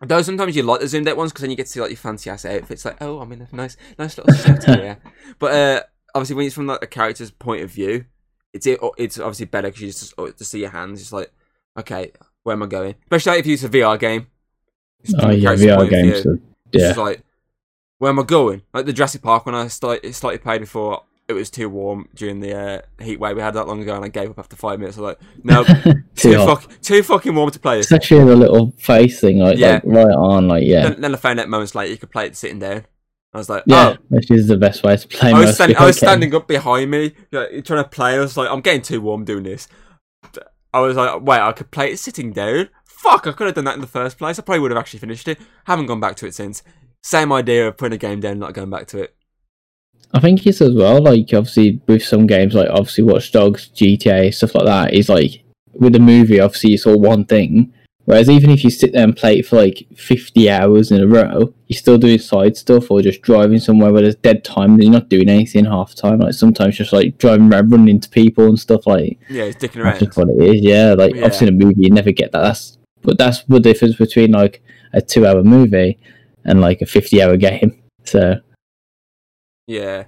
Though sometimes you like the zoomed out ones because then you get to see like your fancy ass outfits. Like, oh, I'm in a nice, nice little suit (laughs) here. But uh, obviously, when it's from like a character's point of view, it's it, it's obviously better because you just oh, to see your hands. It's like, okay, where am I going? Especially if you use a VR game. It's Oh yeah, VR point of view. games. It's Yeah, just like, where am I going? Like the Jurassic Park when I started, slightly played before. It was too warm during the uh, heat wave we had that long ago, and I gave up after five minutes. I was like, no, (laughs) too too, fuck, too fucking warm to play this. Especially the little face thing, like, Yeah. like right on, like yeah, Then, then I found out moments later you could play it sitting down. I was like, yeah, oh. which is the best way to play. I was, standing, I was standing up behind me, like, trying to play. I was like, I'm getting too warm doing this. I was like, wait, I could play it sitting down. fuck, I could have done that in the first place. I probably would have actually finished it. Haven't gone back to it since. Same idea of putting a game down, not going back to it. I think it's as well, like obviously with some games like obviously Watch Dogs, GTA, stuff like that, is like with a movie, obviously it's all one thing. Whereas even if you sit there and play it for like fifty hours in a row, you're still doing side stuff or just driving somewhere where there's dead time and you're not doing anything half time. Like sometimes just like driving around running into people and stuff like Yeah, it's dicking around. just what it is, yeah. Like yeah. I've seen a movie you never get that. That's but that's the difference between like a two hour movie and like a fifty hour game. So Yeah,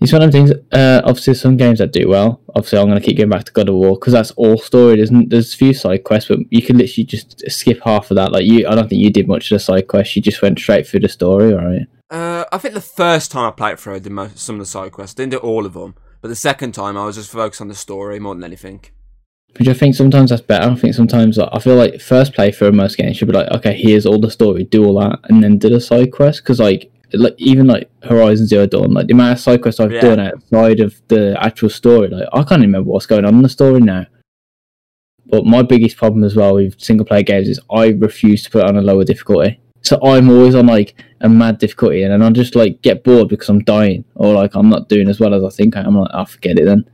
It's one of them things. Uh, obviously, some games that do well. Obviously, I'm going to keep going back to God of War because that's all story. There's n- there's a few side quests, but you can literally just skip half of that. Like you, I don't think you did much of the side quests. You just went straight through the story, right? uh, I think the first time I played through, I did most, some of the side quests. I didn't do all of them, but the second time I was just focused on the story more than anything. Which I think sometimes that's better. I think sometimes like, I feel like first playthrough of most games should be like, okay, here's all the story, do all that, and then do the side quest. Because like, like even like Horizon Zero Dawn, like the amount of side quests I've Yeah. done outside of the actual story, like I can't remember what's going on in the story now. But my biggest problem as well with single player games is I refuse to put on a lower difficulty. So I'm always on like a mad difficulty, and then I just like get bored because I'm dying or like I'm not doing as well as I think I am. I'm like, I'll forget it then.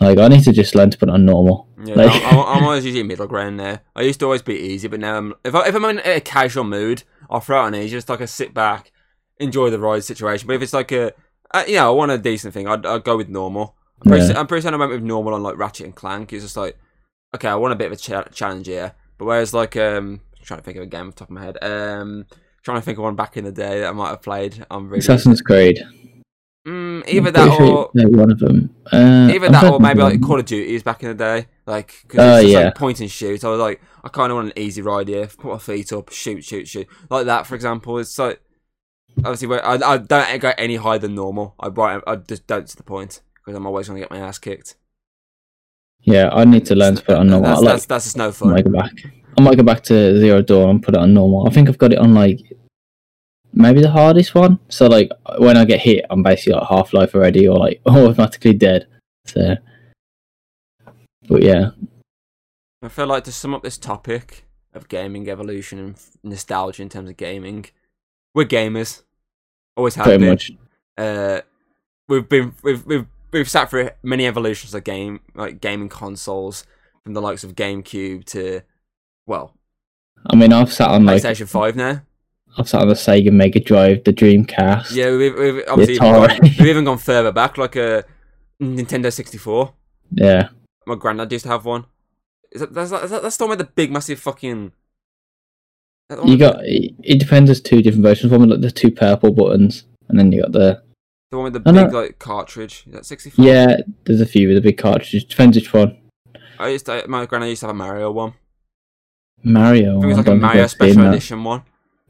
Like I need to just learn to put on normal. Yeah, Like- I'm, I'm, I'm (laughs) always usually middle ground there. I used to always be easy, but now I'm, if, I, if I'm in a casual mood, I'll throw it on easy, just like a sit back, enjoy the ride situation. But if it's like a, uh, you know, I want a decent thing, I'd, I'd go with normal. I'm pretty, Yeah. I'm pretty certain I went with normal on like Ratchet and Clank. It's just like, okay, I want a bit of a cha- challenge here. But whereas like, um, trying to think of a game off the top of my head, um, trying to think of one back in the day that I might have played. I'm really Assassin's Creed. mm, either I'm that sure or you one of them. Uh, Either I'm that or maybe like Call of Duties back in the day, like because Oh, it's just yeah. like point and shoot. I was like, I kind of want an easy ride here. Put my feet up, shoot, shoot, shoot, like that. For example, it's like obviously I, I don't go any higher than normal. I right, I just don't to the point because I'm always going to get my ass kicked. Yeah, I need to learn to put it on normal. That's, I like, that's, that's just no I might go back. I might go back to Zero Dawn and put it on normal. I think I've got it on like maybe the hardest one. So like when I get hit, I'm basically like Half Life already, or like (laughs) automatically dead. So, but yeah, I feel like to sum up this topic of gaming evolution and nostalgia in terms of gaming, we're gamers. Always have pretty been. much. uh, we've been we've we've we've sat through many evolutions of game like gaming consoles from the likes of GameCube to well I mean, I've sat on like PlayStation Five now. I've sat on the Sega Mega Drive, the Dreamcast. Yeah, we've, we've obviously even gone, we've even gone further back, like a Nintendo sixty four. yeah. My granddad used to have one. Is that that's is that, that's the one with the big massive fucking. is that the one You got it, it depends. There's two different versions. One with like the two purple buttons, and then you got the the one with the I know. big like cartridge. Is that sixty four? yeah. There's a few with the big cartridge. Depends which one. I used to. My granddad used to have a Mario one. Mario. I think it was like a Mario Special that. Edition one.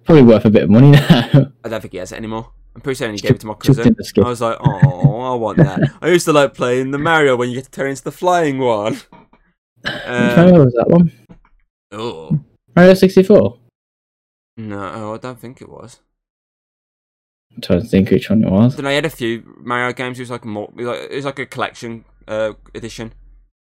Probably worth a bit of money now. I don't think he has it anymore. I'm pretty certain he gave it to my cousin. I was like, oh, I want that. I used to like playing the Mario when you get to turn into the flying one. Which Um, Mario was that one? oh Mario 64. No, I don't think it was. I'm trying to think which one it was. Then I had a few Mario games. It was like more, it was like, it a collection uh, edition.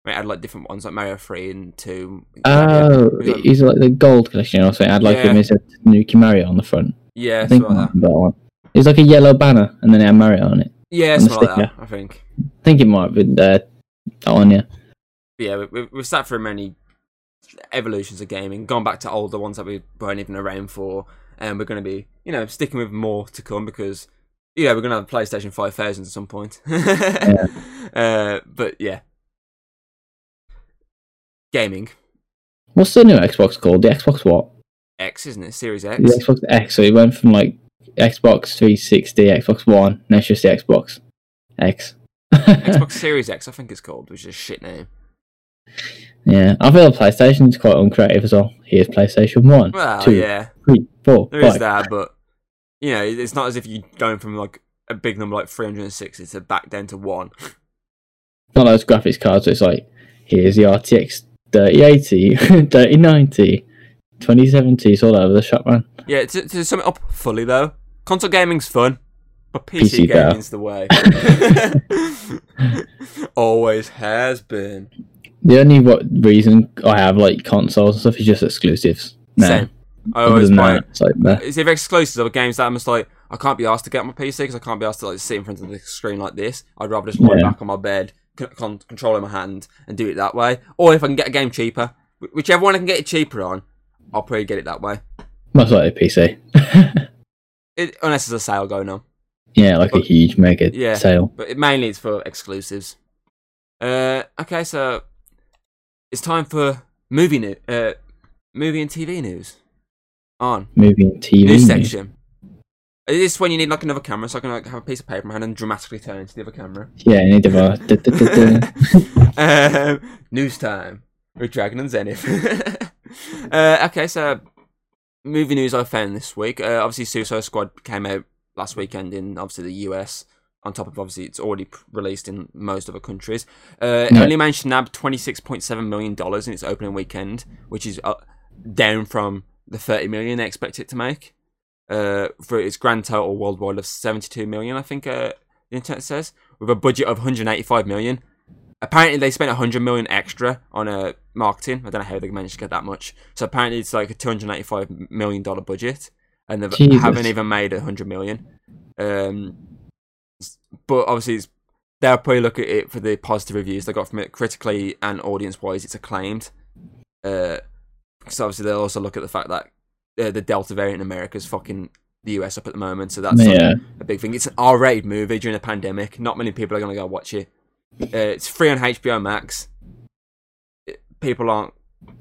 It had like different ones, like Mario Three and Two. Oh, It was like- he's like the gold collection or something. I'd like Yeah. him as a Nuki Mario on the front. yeah, I think like that. that one. It was like a yellow banner, and then it had Mario on it. Yeah, on like that. I think. I think it might have been uh, that one, yeah. But yeah, we, we, we've sat through many evolutions of gaming, gone back to older ones that we weren't even around for, and we're going to be, you know, sticking with more to come because, yeah, we're going to have a PlayStation 5000 at some point. (laughs) uh, but yeah. Gaming. What's the new Xbox called? The Xbox what? X, isn't it? Series X? The Xbox X. So it went from like Xbox 360, Xbox One, now it's just the Xbox X. (laughs) Xbox Series X, I think it's called, which is a shit name. Yeah, I feel PlayStation's quite uncreative as well. Here's PlayStation 1, Well, 2, yeah, 3, 4, there is 5. that, but, you know, it's not as if you're going from like a big number like 360 to back down to one. Not those graphics cards, it's like, here's the RTX 3080, (laughs) 3090, 2070, it's all over the shop, man. Yeah, to, to sum it up fully though, console gaming's fun, but PC, PC gaming's the way. (laughs) Always has been. The only what reason I have like consoles and stuff is just exclusives. No. Same. I Other always than buy that, it's like meh. it's either exclusives or games that I'm just like I can't be asked to get on my PC because I can't be asked to like sit in front of the screen like this. I'd rather just lie Yeah. back on my bed, con- control in my hand, and do it that way. Or if I can get a game cheaper, wh- whichever one I can get it cheaper on, I'll probably get it that way. most likely PC. (laughs) It, unless there's a sale going on, yeah, like a huge mega yeah. sale. but it mainly it's for exclusives. Uh, okay, so it's time for movie new, uh, movie and TV news. On. Movie and TV. news section. Is this when you need like another camera so I can like have a piece of paper in my hand and dramatically turn into the other camera? Yeah, I need to da. (laughs) (laughs) um, news time with Dragon and Zenith. (laughs) uh, okay, so movie news I found this week. Uh, obviously, Suicide Squad came out last weekend in obviously the US. On top of obviously it's already released in most other countries. Uh, it only managed to nab twenty six point seven million dollars in its opening weekend, which is uh, down from the thirty million they expect it to make. Uh, for its grand total worldwide of seventy two million, I think uh, the internet says, with a budget of one hundred eighty five million. Apparently, they spent 100 million extra on uh, marketing. I don't know how they managed to get that much. So apparently, it's like a 285 million dollar budget, and they haven't even made a 100 million. Um, but obviously, it's, they'll probably look at it for the positive reviews they got from it, critically and audience-wise. It's acclaimed. Uh, because obviously, they'll also look at the fact that uh, the Delta variant in America is fucking the US up at the moment. So that's like, a big thing. It's an R-rated movie during a pandemic. Not many people are going to go watch it. Uh, it's free on HBO Max. It- people aren't.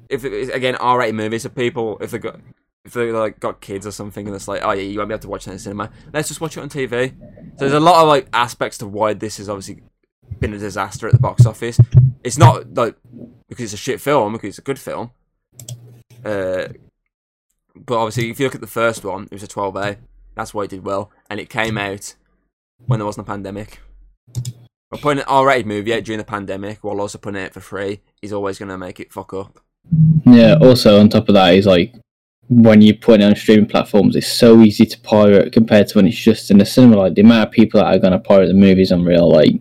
If it's again R-rated movie, so people if they got if they like got kids or something, and it's like, oh yeah, you won't be able to watch that in cinema. Let's just watch it on TV. So there's a lot of like aspects to why this has obviously been a disaster at the box office. It's not like because it's a shit film, because it's a good film. Uh, but obviously, if you look at the first one, it was a 12A. That's why it did well, and it came out when there wasn't a pandemic. But putting an R-rated movie out during the pandemic while also putting it for free is always going to make it fuck up. yeah. Also, on top of that, he's like when you put it on streaming platforms, it's so easy to pirate compared to when it's just in the cinema. Like the amount of people that are going to pirate the movies unreal. Like,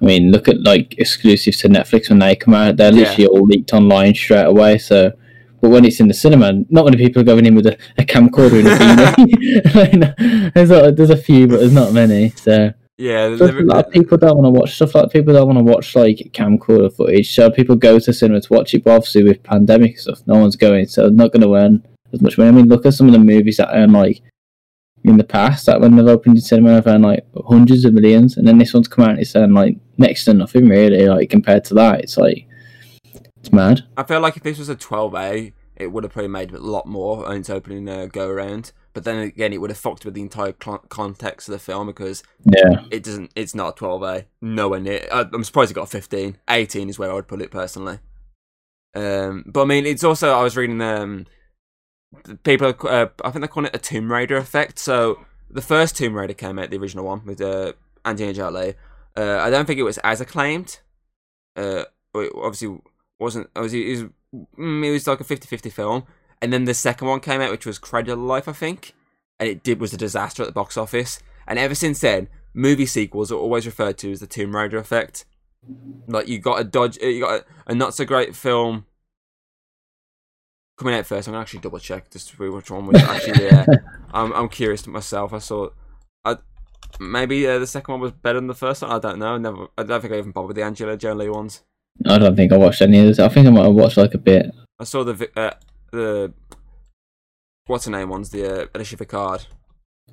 I mean, look at like exclusives to Netflix when they come out; they're Yeah. literally all leaked online straight away. So. But when it's in the cinema, not many people are going in with a, a camcorder in a (laughs) beanie. (laughs) There's, a, there's a few, but there's not many. So Yeah, Stuff the- like people don't want to watch stuff like people don't want to watch like camcorder footage. So people go to cinema to watch it, but obviously with pandemic stuff, no one's going, so not going to earn as much money. I mean, look at some of the movies that earn like in the past that when they've opened in cinema have earned like hundreds of millions, and then this one's come out and it's earned like next to nothing really. Like compared to that, it's like it's mad. I feel like if this was a 12A, it would have probably made a lot more on its opening uh, go around. But then again, it would have fucked with the entire cl- context of the film because Yeah, it doesn't. It's not a 12A. Nowhere near. I- I'm surprised it got a 15. 18 is where I would put it personally. Um, but I mean, it's also I was reading um, the people. Uh, I think they're calling it a Tomb Raider effect. So the first Tomb Raider came out, the original one with uh, Angelina Jolie. Uh, I don't think it was as acclaimed. Uh, it obviously wasn't. Obviously, it was, mm, it was like a 50-50 film. And then the second one came out, which was Cradle Life, I think, and it did was a disaster at the box office. And ever since then, movie sequels are always referred to as the Tomb Raider effect. Like you got a dodge, uh, you got a, a not so great film coming out first. I'm gonna actually double check just to see which one was actually there. (laughs) I'm I'm curious to myself. I saw, I maybe uh, the second one was better than the first one. I don't know. Never. I don't think I even bothered with the Angela Jolie ones. I don't think I watched any of those. I think I might have watched like a bit. I saw the uh, the what's her name ones. The uh, Alicia Vikander.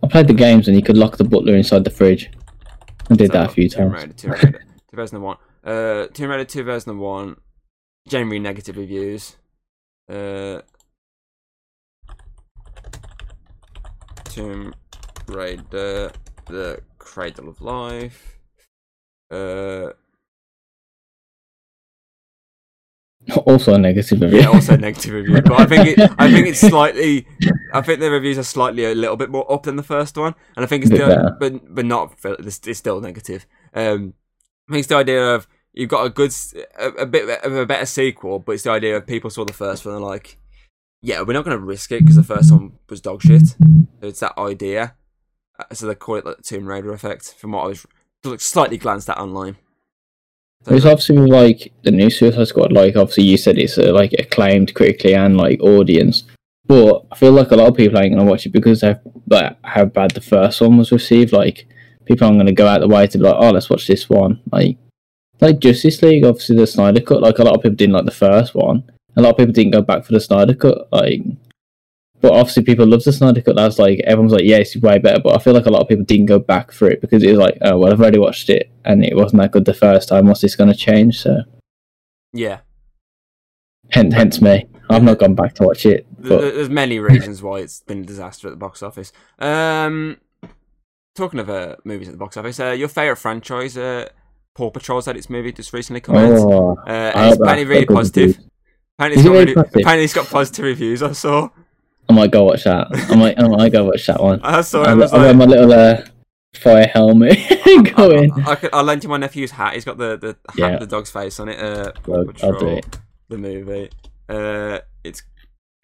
I played the games and you could lock the butler inside the fridge. I did that a few Tomb times. Raider, Tomb Raider, 2001. (laughs) Uh, Tomb Raider 2001. Generally negative reviews. Uh, Tomb Raider, The Cradle of Life. Uh, (laughs) Also a negative review. yeah, also negative review. But I think it, I think it's (laughs) slightly. I think the reviews are slightly a little bit more up than the first one, and I think it's still, better. but but not. It's, it's still negative. Um, I think it's the idea of you've got a good, a, a bit of a better sequel, but it's the idea of people saw the first one and like, yeah, we're not going to risk it because the first one was dog shit. So it's that idea. Uh, So they call it like the Tomb Raider effect. From what I was slightly glanced at online. So- It's obviously like the new Suicide Squad. Like obviously you said it's uh, like acclaimed critically and like audience, but I feel like a lot of people ain't gonna watch it because of like how bad the first one was received. Like people aren't gonna go out the way to be like, oh, let's watch this one. Like like Justice League, obviously the Snyder Cut. Like a lot of people didn't like the first one. A lot of people didn't go back for the Snyder Cut. Like, but obviously people love the Snyder Cut. That's like everyone's like, yeah, it's way better. But I feel like a lot of people didn't go back for it because it was like, oh well, I've already watched it and it wasn't that good the first time. What's this going to change? So yeah, hence, hence me. I've not gone back to watch it. But there's many reasons why it's been a disaster at the box office. Um, talking of uh, movies at the box office, uh, your favorite franchise, uh, Paw Patrol's had its movie just recently come out. oh, Uh, and it's apparently really positive. reviews. Apparently it's, got really positive? apparently it's got positive reviews. I saw. I might go watch that. I might, I might go watch that one. (laughs) I saw it. I was I'll like, my little uh, fire helmet. (laughs) go in. I, I, could, I lent him my nephew's hat. He's got the the hat Yeah. with the dog's face on it. Uh, Paw I'll, I'll do it. the movie. Uh, it's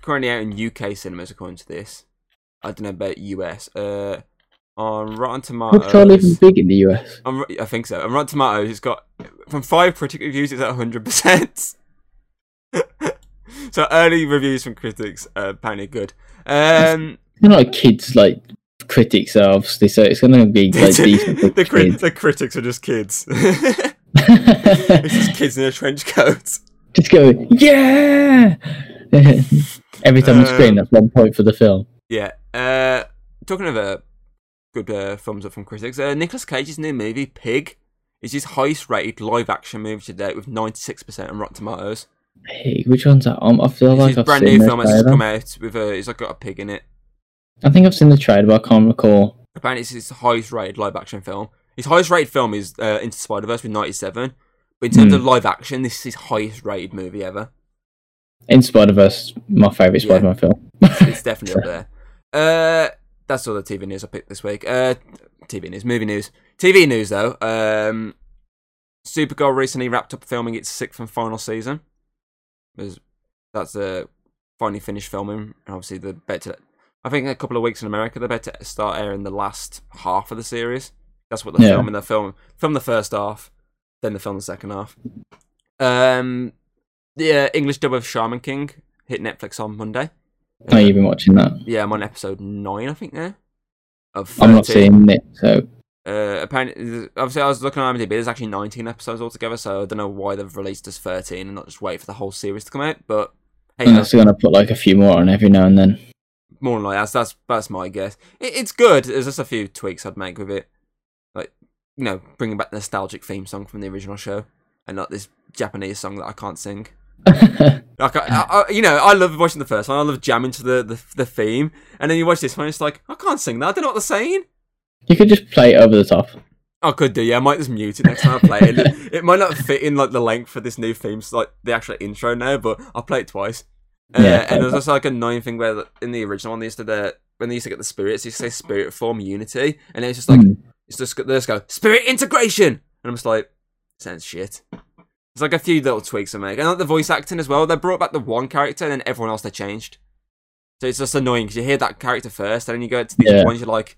currently out in UK cinemas according to this. I don't know about US. Uh, on Rotten Tomatoes. even big in the US. On, I think so. On Rotten Tomatoes, it's got from five critic reviews, it's at hundred percent. (laughs) so early reviews from critics are apparently good. Um, (laughs) They're not kids like critics are obviously, so it's going to be (laughs) like decent the, kids. the critics are just kids. it's just kids in a trench coat. Just go, yeah! Every time you scream, Um, that's one point for the film. Yeah. Uh, talking of uh, good uh, thumbs up from critics, uh, Nicolas Cage's new movie Pig is his highest rated live action movie to date with ninety six percent on Rotten Tomatoes. Hey, which one's that? Um, I feel It's like his I've brand new film that's just come out with a. It's like got a pig in it. I think I've seen the trailer, but I can't recall. Apparently, it's his highest rated live action film. His highest rated film is uh, Into Spider Verse with ninety seven. But in terms Hmm. of live action, this is his highest rated movie ever. In Spider Verse, my favourite Yeah. Spider Man film. It's definitely up (laughs) there. Uh, that's all the TV news I picked this week. Uh, TV news, movie news, TV news though. Um, Supergirl recently wrapped up filming its sixth and final season. There's, that's uh, finally finished filming. And obviously, the better. I think in a couple of weeks in America, they're better to start airing the last half of the series. That's what they're Yeah. filming. They film film the first half, then they film the second half. Um, the uh, English dub of Shaman King hit Netflix on Monday. Oh, you've been watching that. Yeah, I'm on episode nine, I think now. Of I'm not 13. seeing it, so Uh, apparently, obviously, I was looking on IMDb. There's actually 19 episodes altogether, so I don't know why they've released us 13 and not just wait for the whole series to come out. But hey, I'm also going to put like a few more on every now and then. more than like that's that's that's my guess. It, it's good. There's just a few tweaks I'd make with it, like you know, bringing back the nostalgic theme song from the original show, and not this Japanese song that I can't sing. (laughs) Like I, I, you know, I love watching the first one. I love jamming to the, the the theme, and then you watch this one. It's like I can't sing that. I don't know what they're saying. you could just play it over the top. I could do, yeah. I might just mute it next time I play it. it. It might not fit in like the length for this new theme, so, like the actual intro now, but I'll play it twice. Uh, Yeah, and there's also like a annoying thing where in the original one they used to the when they used to get the spirits, they used to say spirit form unity, and it's just like Hmm. it's just they just go spirit integration, and I'm just like sounds shit. There's like a few little tweaks I make, and like the voice acting as well. They brought back the one character, and then everyone else they changed. So it's just annoying because you hear that character first, and then you go to these Yeah. ones, you're like,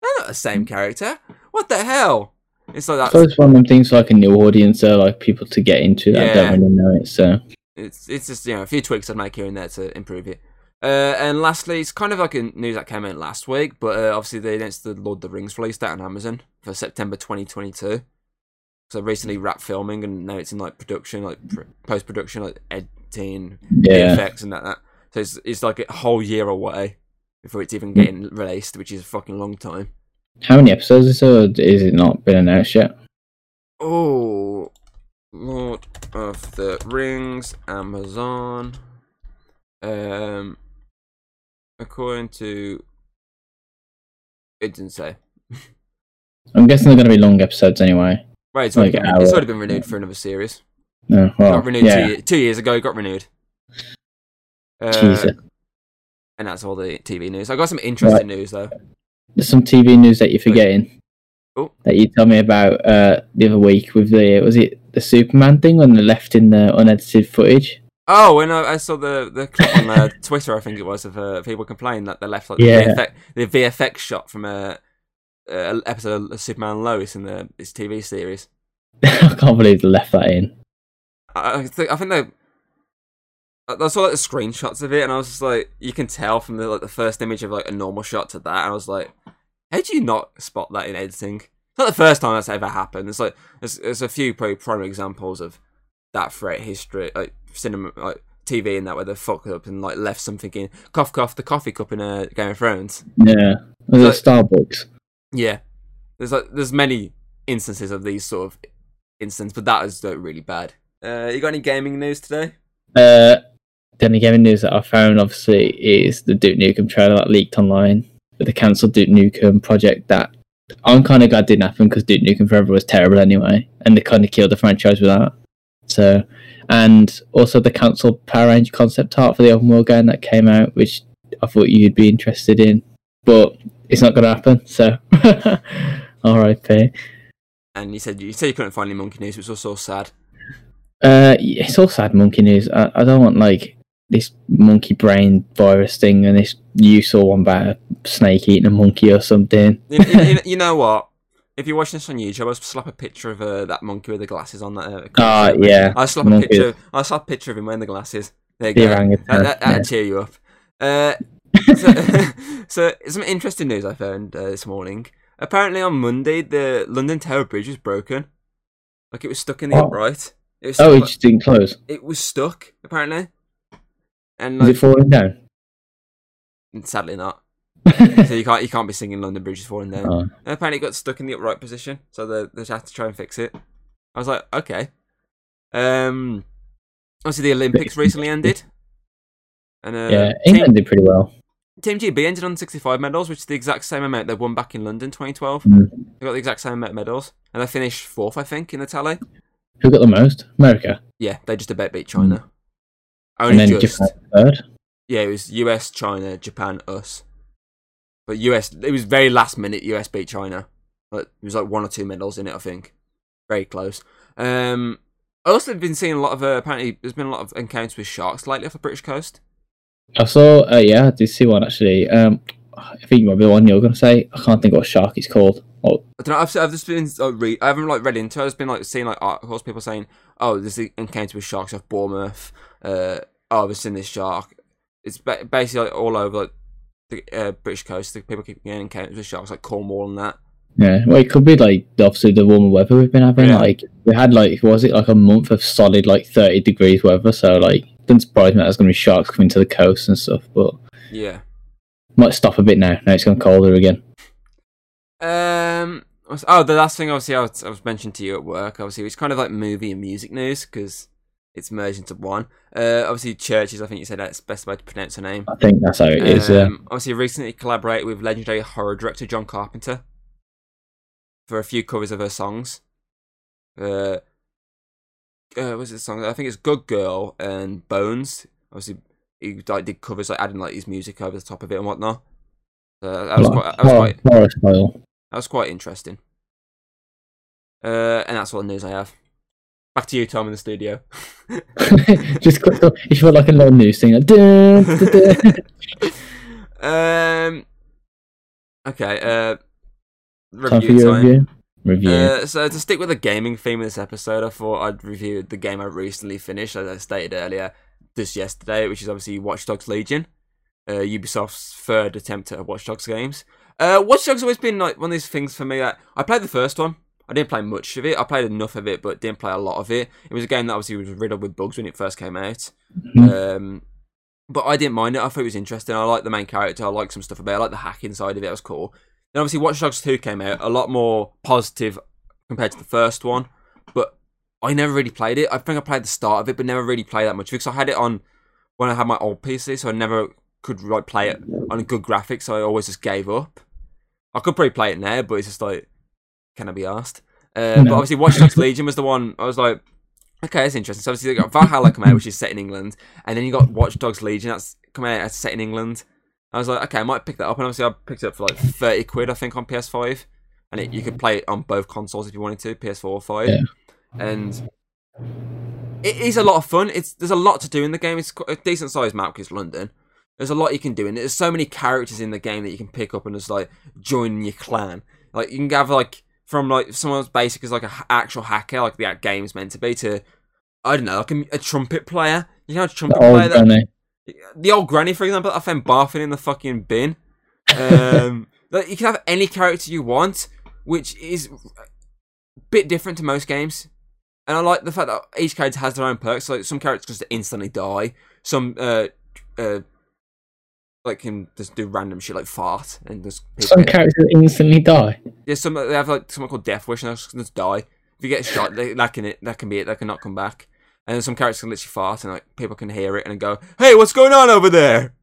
they're not the same character. What the hell? It's like that. So it's one of them things like a new audience, so like people to get into that Yeah. don't really know it. So it's it's just you know a few tweaks I'd make here and there to improve it. Uh, and lastly, it's kind of like a news that came out last week, but uh, obviously they announced the Lord of the Rings release date on Amazon for September 2022. So recently wrapped filming and now it's in like production, like pr- post production, like editing, yeah, VFX and that, that. So it's it's like a whole year away before it's even getting released, which is a fucking long time. how many episodes is there? Or is it not been announced yet? Oh, Lord of the Rings, Amazon. Um, according to, it didn't say. (laughs) I'm guessing they're going to be long episodes anyway. Right, it's already, Like been, it's already been renewed for another series. No, well, got renewed yeah, two, two years ago. Got renewed. Uh, and that's all the TV news. I got some interesting news though. There's some TV news that you're forgetting. Oh. That you told me about uh, the other week with the was it the Superman thing when they left in the unedited footage? Oh, when I, I saw the the clip on uh, (laughs) Twitter, I think it was of uh, people complaining that they left like Yeah. the, VFX, the VFX shot from a, Uh, a episode of Superman Lois in the this TV series. (laughs) I can't believe they left that in. I, I think I think they. I saw like the screenshots of it, and I was just like, you can tell from the like the first image of like a normal shot to that, and I was like, how do you not spot that in editing? It's not the first time that's ever happened. It's like there's, there's a few probably prime examples of that threat history, like cinema, like TV and that where they fucked up and like left something in cough cough the coffee cup in a Game of Thrones. Yeah, was Like- Starbucks? Yeah, there's like there's many instances of these sort of instances, but that is really bad. Uh, you got any gaming news today? Uh, the only gaming news that I found, obviously, is the Duke Nukem trailer that leaked online with the cancelled Duke Nukem project. That I'm kind of glad didn't happen because Duke Nukem Forever was terrible anyway, and they kind of killed the franchise with that. So, and also the cancelled Power Ranger concept art for the open world game that came out, which I thought you'd be interested in, but it's not going to happen. So, (laughs) R.I.P. And you said you said you couldn't find any monkey news, which was so sad. Uh, it's all sad monkey news. I, I don't want like this monkey brain virus thing, and this you saw one about a snake eating a monkey or something. You, you, you- (laughs) know what? If you're watching this on YouTube, I'll slap a picture of uh, that monkey with the glasses on. That. Uh, Ah, yeah, I slap monkey. a picture. I slap a picture of him wearing the glasses. There you the go. That, that, that'd yeah. cheer you up. Uh, so, (laughs) so some interesting news I found uh, this morning. Apparently on Monday, the London Tower Bridge was broken. Like it was stuck in the Oh. upright. It Oh, it just didn't close. it was stuck apparently, and Was like it falling down? sadly not. (laughs) So you can't you can't be singing London Bridge is falling down. Oh. And apparently it got stuck in the upright position, so they they had to try and fix it. I was like, okay. Um, obviously the Olympics recently ended, (laughs) and uh, yeah, Team, England did pretty well. Team GB ended on sixty five medals, which is the exact same amount they won back in London twenty twelve. Mm. They got the exact same amount of medals, and they finished fourth, I think, in the tally. Who got the most? America, Yeah, they just about beat China. and Only then just. Japan third. Yeah, it was US, China, Japan, us. But US, it was very last minute. US beat China. But it was like one or two medals in it, I think. Very close. Um, I also have been seeing a lot of. Uh, apparently, there's been a lot of encounters with sharks lately off the British coast. I saw. Uh, yeah, I did see one actually. Um, I think it might be the one you're going to say. I can't think what shark it's called. Oh, I don't know. I've, I've just been. Uh, re- I haven't like read into. it. I've just been like seeing like articles, people saying, "Oh, this encounter with sharks off Bournemouth." Uh, oh, I've seen this shark. It's ba- basically like, all over like the uh, British coast. The people keep getting encounters with sharks, like Cornwall and that. Yeah, well, it could be like obviously the warmer weather we've been having. Yeah. Like we had like was it like a month of solid like thirty degrees weather. So like, doesn't surprise me that there's going to be sharks coming to the coast and stuff. But Yeah. might stop a bit now. Now it's gone colder again. Um. Oh, the last thing obviously I was, I was mentioned to you at work. Obviously, it's kind of like movie and music news because it's merged into one. Uh, obviously, CHVRCHES. I think you said that's best way to pronounce her name. I think that's how it is. Yeah. Um, obviously, recently collaborated with legendary horror director John Carpenter for a few covers of her songs. Uh, uh what's the song? I think it's "Good Girl" and "Bones." Obviously, he like did covers like adding like his music over the top of it and whatnot. So that was quite. That was quite. That was quite interesting. Uh, and that's all the news I have. Back to you, Tom, in the studio. (laughs) Just quick, if you feel like a little news thing. Like, dun, dun, dun. (laughs) um. Okay. Uh. Time for Review your time. review. Review. Uh, so to stick with the gaming theme of this episode, I thought I'd review the game I recently finished, as I stated earlier, just yesterday, which is obviously Watch Dogs Legion, uh, Ubisoft's third attempt at Watch Dogs games. Uh, Watch Dogs has always been like one of these things for me. That I played the first one. I didn't play much of it. I played enough of it, but didn't play a lot of it. It was a game that obviously was riddled with bugs when it first came out. Mhm. Um, but I didn't mind it. I thought it was interesting. I liked the main character. I liked some stuff about it. I liked the hacking side of it. It was cool. Then obviously Watch Dogs 2 came out, a lot more positive compared to the first one. But I never really played it. I think I played the start of it, but never really played that much because I had it on when I had my old PC, so I never could like play it on a good graphics. So I always just gave up. I could probably play it now, but it's just like, can I be asked? Uh, But obviously, Watch Dogs Legion was the one I was like, okay, that's interesting. So obviously, you got Valhalla come out, which is set in England, and then you got Watch Dogs Legion that's come out that's set in England. I was like, okay, I might pick that up, and obviously, I picked it up for like thirty quid, I think, on PS5, and it, you could play it on both consoles if you wanted to, PS4 or five, Yeah. and it is a lot of fun. It's there's a lot to do in the game. It's a decent sized map because London. There's a lot you can do, and there's so many characters in the game that you can pick up and just like join your clan. Like you can have like from like someone as basic as like an actual hacker, like the game's meant to be, to I don't know, like a, a trumpet player. You know, a trumpet player. That. The old granny, for example, I found barfing in the fucking bin. Um, (laughs) like you can have any character you want, which is a bit different to most games. And I like the fact that each character has their own perks. Like some characters just instantly die. Some uh, uh, like can just do random shit like fart and just Some characters instantly die. There's some they have like something called Death Wish and they just, just die. If you get shot, they, that can it that can be it. They cannot come back. And then some characters can literally fart and like people can hear it and go, "Hey, what's going on over there?"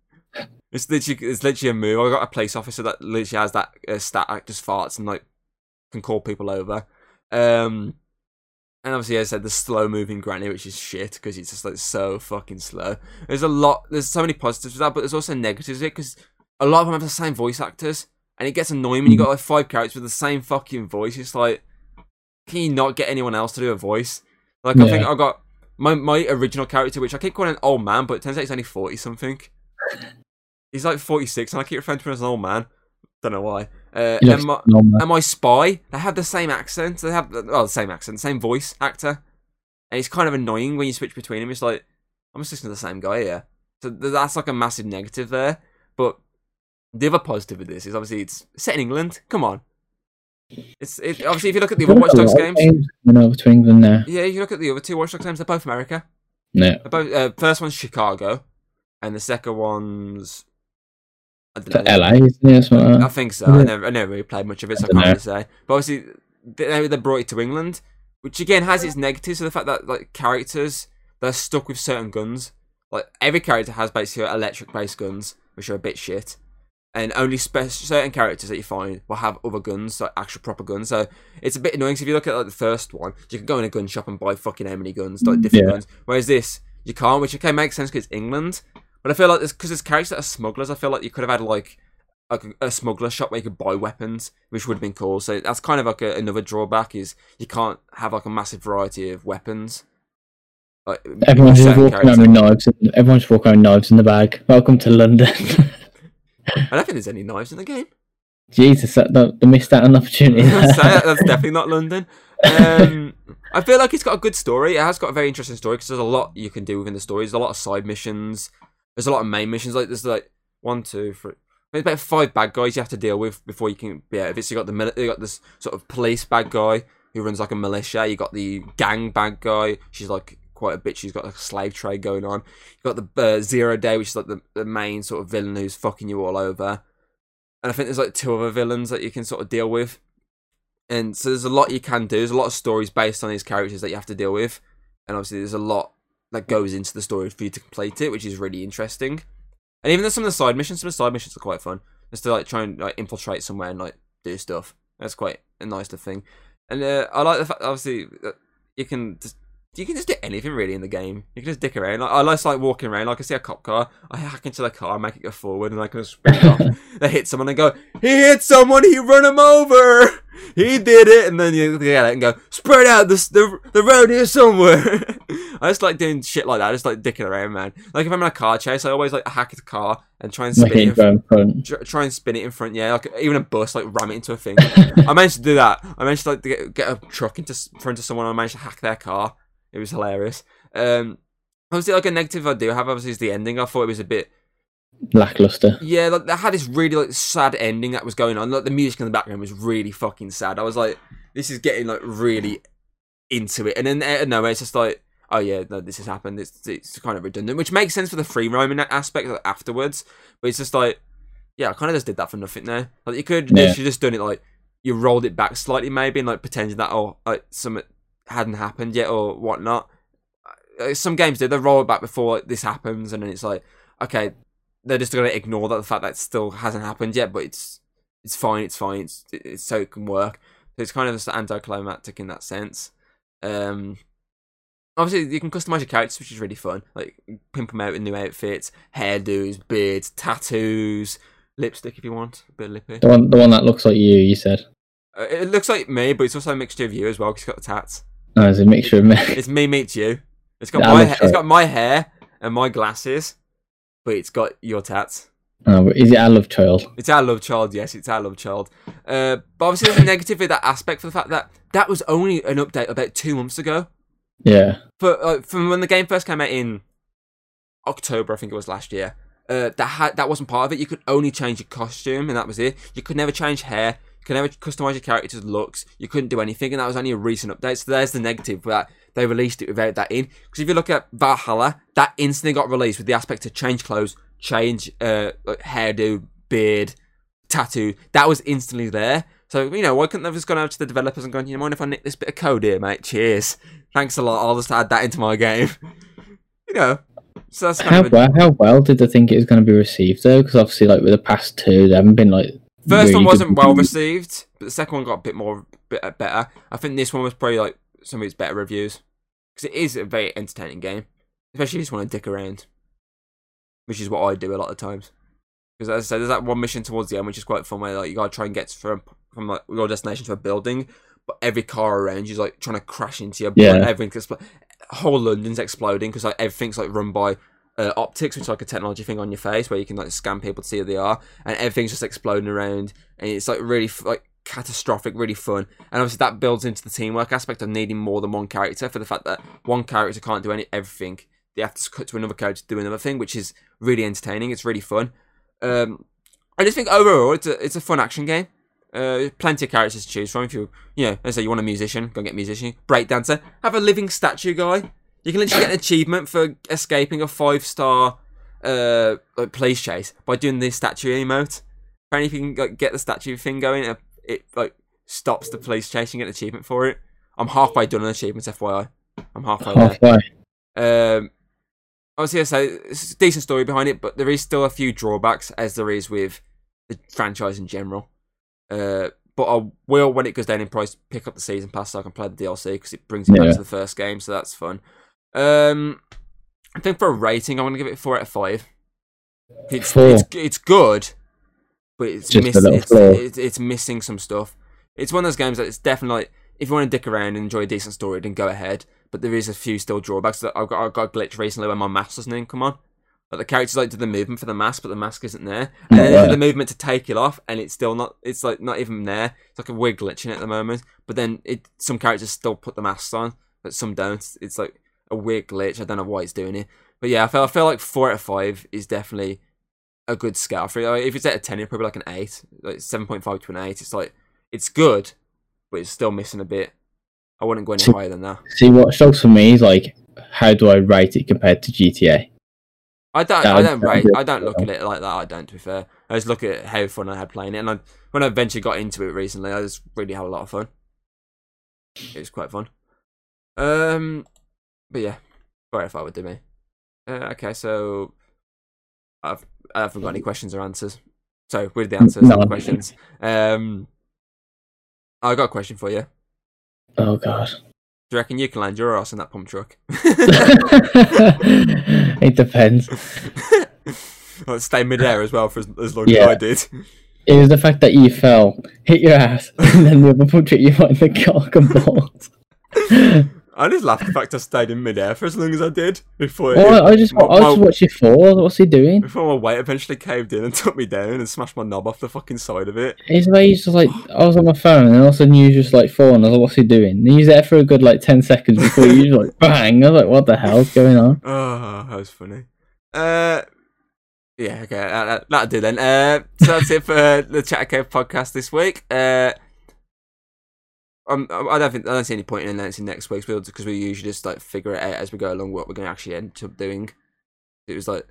It's literally it's literally a move. I got a police officer that literally has that uh, stat like, just farts and like can call people over. Um, and obviously, as I said, the slow moving granny, which is shit because it's just like so fucking slow. There's a lot. There's so many positives with that, but there's also negatives it because a lot of them have the same voice actors, and it gets annoying when you got like five characters with the same fucking voice. It's like, can you not get anyone else to do a voice? Like I think I got my my original character, which I keep calling an old man, but it turns out he's only forty something. He's like forty six, and I keep referring to him as an old man. Don't know why. Uh, and, my, and my spy, they have the same accent. They have the- well, the same accent, same voice actor, and it's kind of annoying when you switch between them. It's like I'm just listening to the same guy here. So that's like a massive negative there. But the other positive of this is obviously it's set in England. Come on, it's it, obviously if you look at the other Watch Dogs games, Coming over to England now. yeah, if you look at the other two Watch Dogs games, they're both America. No. They're both uh, first one's Chicago, and the second one's I don't know. LA, isn't it? Something like I think so. I never, I never really played much of it, so I, can't really say. But obviously, they, they brought it to England, which again has its negatives. So the fact that like characters they're stuck with certain guns. Like every character has basically electric-based guns, which are a bit shit, and only spe- certain characters that you find will have other guns, like actual proper guns. So it's a bit annoying. 'cause if you look at like the first one, you can go in a gun shop and buy fucking how many guns, like different Yeah. guns. Whereas this, you can't, which okay makes sense because it's England. But I feel like this because there's characters that are smugglers, I feel like you could have had like a, a smuggler shop where you could buy weapons, which would have been cool. So that's kind of like a, another drawback is you can't have like a massive variety of weapons. Like Everyone's just walking around with knives. Everyone's walking around with knives in the bag. Welcome to London. (laughs) I don't think there's any knives in the game. Jesus, that, that, they missed out on an opportunity. So (laughs) that's (laughs) definitely not London. Um, I feel like it's got a good story. It has got a very interesting story because there's a lot you can do within the story. There's a lot of side missions. There's a lot of main missions. Like there's like one, two, three. There's about five bad guys you have to deal with before you can be out of it. So you got the you got this sort of police bad guy who runs like a militia. You got the gang bad guy. She's like quite a bitch. She's got a slave trade going on. You've got the uh, zero day, which is like the, the main sort of villain who's fucking you all over. And I think there's like two other villains that you can sort of deal with. And so there's a lot you can do. There's a lot of stories based on these characters that you have to deal with. And obviously there's a lot that goes into the story for you to complete it, which is really interesting. And even though some of the side missions, some of the side missions are quite fun. Just to like try and like infiltrate somewhere and like do stuff. That's quite a nice little thing. And uh, I like the fact obviously you can just you can just do anything really in the game. You can just dick around. Like, I like like walking around. Like I see a cop car, I hack into the car, make it go forward, and I can just off. (laughs) They hit someone and go, "He hit someone. He run him over. (laughs) He did it." And then you get out and go, "Spread out the the, the road here somewhere." (laughs) I just like doing shit like that. I just like dicking around, man. Like if I'm in a car chase, I always like hack the car and try and spin it it. In front. tr- try and spin it in front, yeah. Like even a bus, like ram it into a thing. I managed to do that. I managed to like to get, get a truck into front of someone. I managed to hack their car. It was hilarious. Um, obviously, like a negative I do have obviously is the ending. I thought it was a bit, Lackluster. yeah. Like they had this really like sad ending that was going on. Like the music in the background was really fucking sad. I was like, this is getting like really into it, and then out of nowhere, it's just like. Oh yeah, no, this has happened. It's it's kind of redundant, which makes sense for the free roaming aspect like, afterwards. But it's just like, yeah, I kind of just did that for nothing there. Like you could Yeah. literally just done it like you rolled it back slightly maybe and like pretended that oh like something hadn't happened yet or whatnot. Uh, Some games do they roll it back before this happens and then it's like okay they're just gonna ignore that the fact that it still hasn't happened yet, but it's it's fine, it's fine, it's, it's so it can work. So it's kind of just anticlimactic in that sense. Um, obviously you can customize your characters, which is really fun. Like pimp them out in new outfits, hairdos, beards, tattoos, lipstick if you want, a bit of lippy. The one, the one that looks like you. You said. Uh, It looks like me, but it's also a mixture of you as well because it's got the tats. No, it's a mixture of me. It's me meets you. It's got my ha- it's got my hair and my glasses, but it's got your tats. Oh, is it our love child? It's our love child, yes, it's our love child. Uh, but obviously, there's a negative with that aspect for the fact that that was only an update about two months ago. Yeah. For uh, from when the game first came out in October, I think it was last year. Uh, that had that wasn't part of it. You could only change your costume, and that was it. You could never change hair. Could never customize your character's looks. You couldn't do anything, and that was only a recent update. So there's the negative that they released it without that in. Because if you look at Valhalla, that instantly got released with the aspect to change clothes, change uh, hairdo, beard, tattoo. That was instantly there. So you know, why couldn't they have just gone out to the developers and gone, you mind if I nick this bit of code here, mate? Cheers. Thanks a lot. I'll just add that into my game. (laughs) you know. So that's kind How of a- well, how well did they think it was going to be received though? Because obviously, like with the past two, they haven't been like. First really one wasn't well received, but the second one got a bit more bit better. I think this one was probably like some of its better reviews because it is a very entertaining game, especially if you just want to dick around, which is what I do a lot of times. Because as I said, there's that one mission towards the end which is quite fun where like you gotta try and get from from like your destination to a building, but every car around you is like trying to crash into you. Yeah. everything's expl- whole London's exploding because like everything's like run by uh, optics, which is like a technology thing on your face where you can like scan people to see who they are, and everything's just exploding around, and it's like really like catastrophic, really fun, and obviously that builds into the teamwork aspect of needing more than one character for the fact that one character can't do any everything. They have to cut to another character to do another thing, which is really entertaining. It's really fun. Um, I just think overall it's a it's a fun action game. Uh, plenty of characters to choose from. If you you know, let's say you want a musician, go get a musician. Breakdancer, have a living statue guy. You can literally get an achievement for escaping a five star uh like police chase by doing the statue emote. Apparently, if you can like, get the statue thing going, it, it like stops the police chase and get an achievement for it. I'm halfway done on achievements, FYI. I'm halfway there. Halfway. Um, obviously, I say it's a decent story behind it, but there is still a few drawbacks, as there is with the franchise in general. Uh, but I will, when it goes down in price, pick up the season pass so I can play the DLC because it brings it back to the first game, so that's fun. Um, I think for a rating, I'm gonna give it four out of five. It's Four. it's it's good, but it's miss, it's, it's it's missing some stuff. It's one of those games that it's definitely like, if you want to dick around and enjoy a decent story, then go ahead. But there is a few still drawbacks. That I've got I got a glitch recently when my mask doesn't even come on. Like the characters like do the movement for the mask, but the mask isn't there, and then they Yeah. do the movement to take it off, and it's still not. It's like not even there. It's like a weird glitch in it at the moment. But then it some characters still put the masks on, but some don't. It's like a weird glitch. I don't know why it's doing it. But yeah, I feel I feel like four out of five is definitely a good scale for it. Like, if it's at a ten, it's probably like an eight, like seven point five to an eight. It's like it's good, but it's still missing a bit. I wouldn't go any higher than that. See, Watch Dogs for me is like, how do I rate it compared to GTA? I don't. That I don't rate. I don't look at it like that. I don't. To be fair, I just look at how fun I had playing it, and I, when I eventually got into it recently, I just really had a lot of fun. It was quite fun. Um, but yeah, sorry if I would do me. Uh, okay, so I've I haven't got any questions or answers. So with the answers, No. questions. Um, I got a question for you. Oh god. Do you reckon you can land your ass in that pump truck? (laughs) it depends. (laughs) well, stay midair as well for as, as long Yeah. as I did. It was the fact that you fell, hit your ass, and then the other pump truck you in the cock and balls. I just laughed the fact I stayed in midair for as long as I did before Oh, I, I just, my, I just my- watched you fall. What's he doing? before my weight eventually caved in and (laughs) took me down and smashed my knob off the fucking side of it. His way he's just like, I was on my phone, and all of a sudden you just like falling. I was like, what's he doing? And he was there for a good like ten seconds before you just like (laughs) bang. I was like, what the hell's going on? Oh, (laughs) that was funny. Uh, yeah, okay, that, that, that'll do then. Uh, so that's it for the Chat Cave podcast this week. Uh, um, I don't think I don't see any point in announcing next week's build because we usually just like figure it out as we go along what we're going to actually end up doing. It was like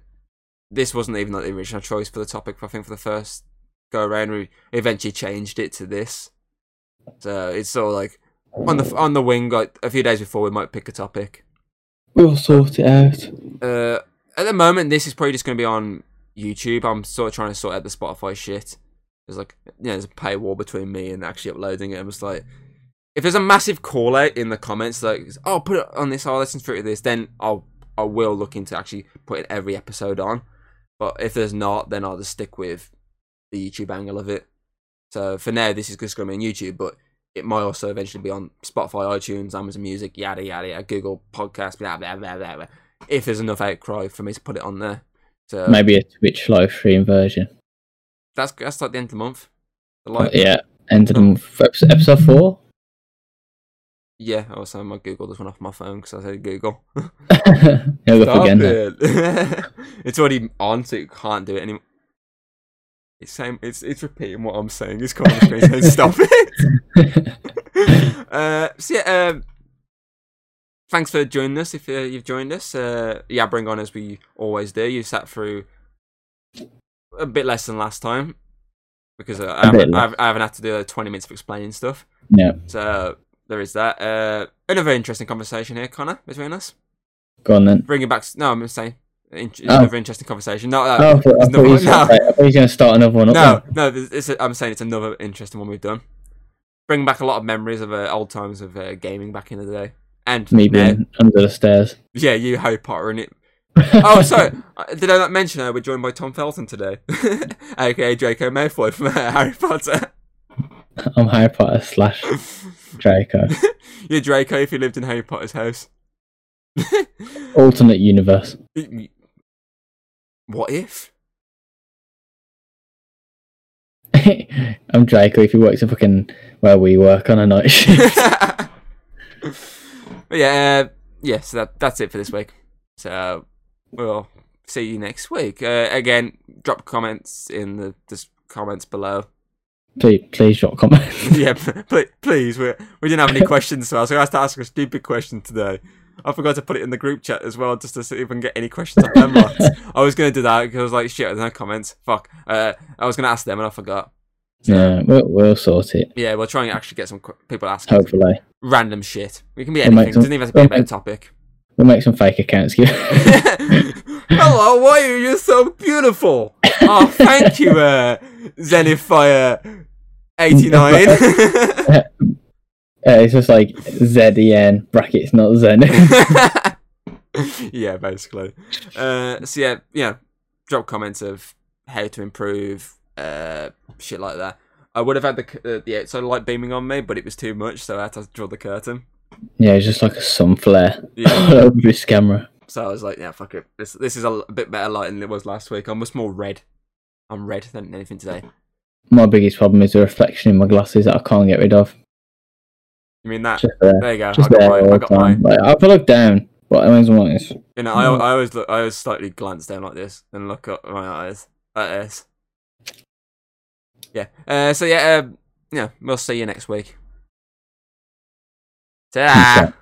this wasn't even like the original choice for the topic. I think for the first go around, we eventually changed it to this. So it's sort of like on the on the wing. Like a few days before, we might pick a topic. We'll sort it out. Uh, at the moment, this is probably just going to be on YouTube. I'm sort of trying to sort out the Spotify shit. There's like, you know, there's a paywall between me and actually uploading it. I'm just like, if there's a massive call out in the comments, like, oh, put it on this, I'll listen through to this, then I'll, I will look into actually putting every episode on. But if there's not, then I'll just stick with the YouTube angle of it. So for now, this is just going to be on YouTube, but it might also eventually be on Spotify, iTunes, Amazon Music, yada yada yada, Google Podcast, blah blah blah blah. blah if there's enough outcry for me to put it on there. So Maybe a Twitch live stream version. that's that's like the end of the month. The Uh, live- yeah, end of the month. Episode, episode four. Yeah. Also, my Google this one off my phone because I said Google. (laughs) (laughs) You'll go Stop again. it. (laughs) it's already on, so you can't do it anymore. It's saying it's it's repeating what I'm saying. It's calling the screen saying stop it. uh, so yeah, um, thanks for joining us. If uh, you've joined us, uh, yeah, bring on as we always do. You sat through a bit less than last time because uh, I, A bit haven't. I've, I haven't had to do uh, 20 minutes of explaining stuff. yeah, So there is that. Uh, another interesting conversation here, Connor, between us. go on then. Bringing back. No, I'm saying. in- Oh. Another interesting conversation. No, uh, Oh, I thought, I it's thought, you no- was no. gonna say- I thought you was going to start another one no, no. It's a, I'm saying it's another interesting one we've done. Bringing back a lot of memories of uh, old times of uh, gaming back in the day, and Me being under the stairs. yeah, you Harry Potter and it. (laughs) Oh, sorry. Uh, Did I not mention uh, we're joined by Tom Felton today, (laughs) aka Draco Malfoy from uh, Harry Potter. I'm Harry Potter slash (laughs) Draco. (laughs) You're Draco if you lived in Harry Potter's house. (laughs) Alternate universe. what if? (laughs) I'm Draco if he works at fucking where we work on a night shift. but yeah, uh, yeah. So that that's it for this week. So we'll see you next week. Uh, again, drop comments in the just comments below. Please, please drop comments. (laughs) yeah, pl- please. We we didn't have any questions so I was going to ask a stupid question today. I forgot to put it in the group chat as well, just to see if we can get any questions off them. (laughs) I was gonna do that because I was like, shit, there's no comments. Fuck. Uh, I was gonna ask them and I forgot. So, yeah, we'll, we'll sort it. yeah, we'll try and actually get some qu- people asking Hopefully, random shit. We can be We'll anything. It some- doesn't even have to be we'll about make- topic. we'll make some fake accounts. (laughs) Hello, why are you so beautiful? Oh, thank you, uh, Zenithfire (laughs) 89. (laughs) uh, it's just like ZEN brackets, not Zen. (laughs) yeah, basically. Uh, so yeah, yeah, drop comments of how to improve, uh, shit like that. I would have had the uh, the outside light beaming on me, but it was too much, so I had to draw the curtain. yeah, it's just like a sun flare Yeah. over this camera. So I was like, yeah, fuck it. This this is a bit better light than it was last week. I'm much more red. I'm red than anything today. My biggest problem is the reflection in my glasses that I can't get rid of. You mean that? Just there, There you go. I just got there mine. I got mine. Like, if I look down, but I always want is You know, I, I always look, I always slightly glance down like this and look up my eyes like this. Yeah. Uh, so yeah, um, yeah, we'll see you next week. Ta.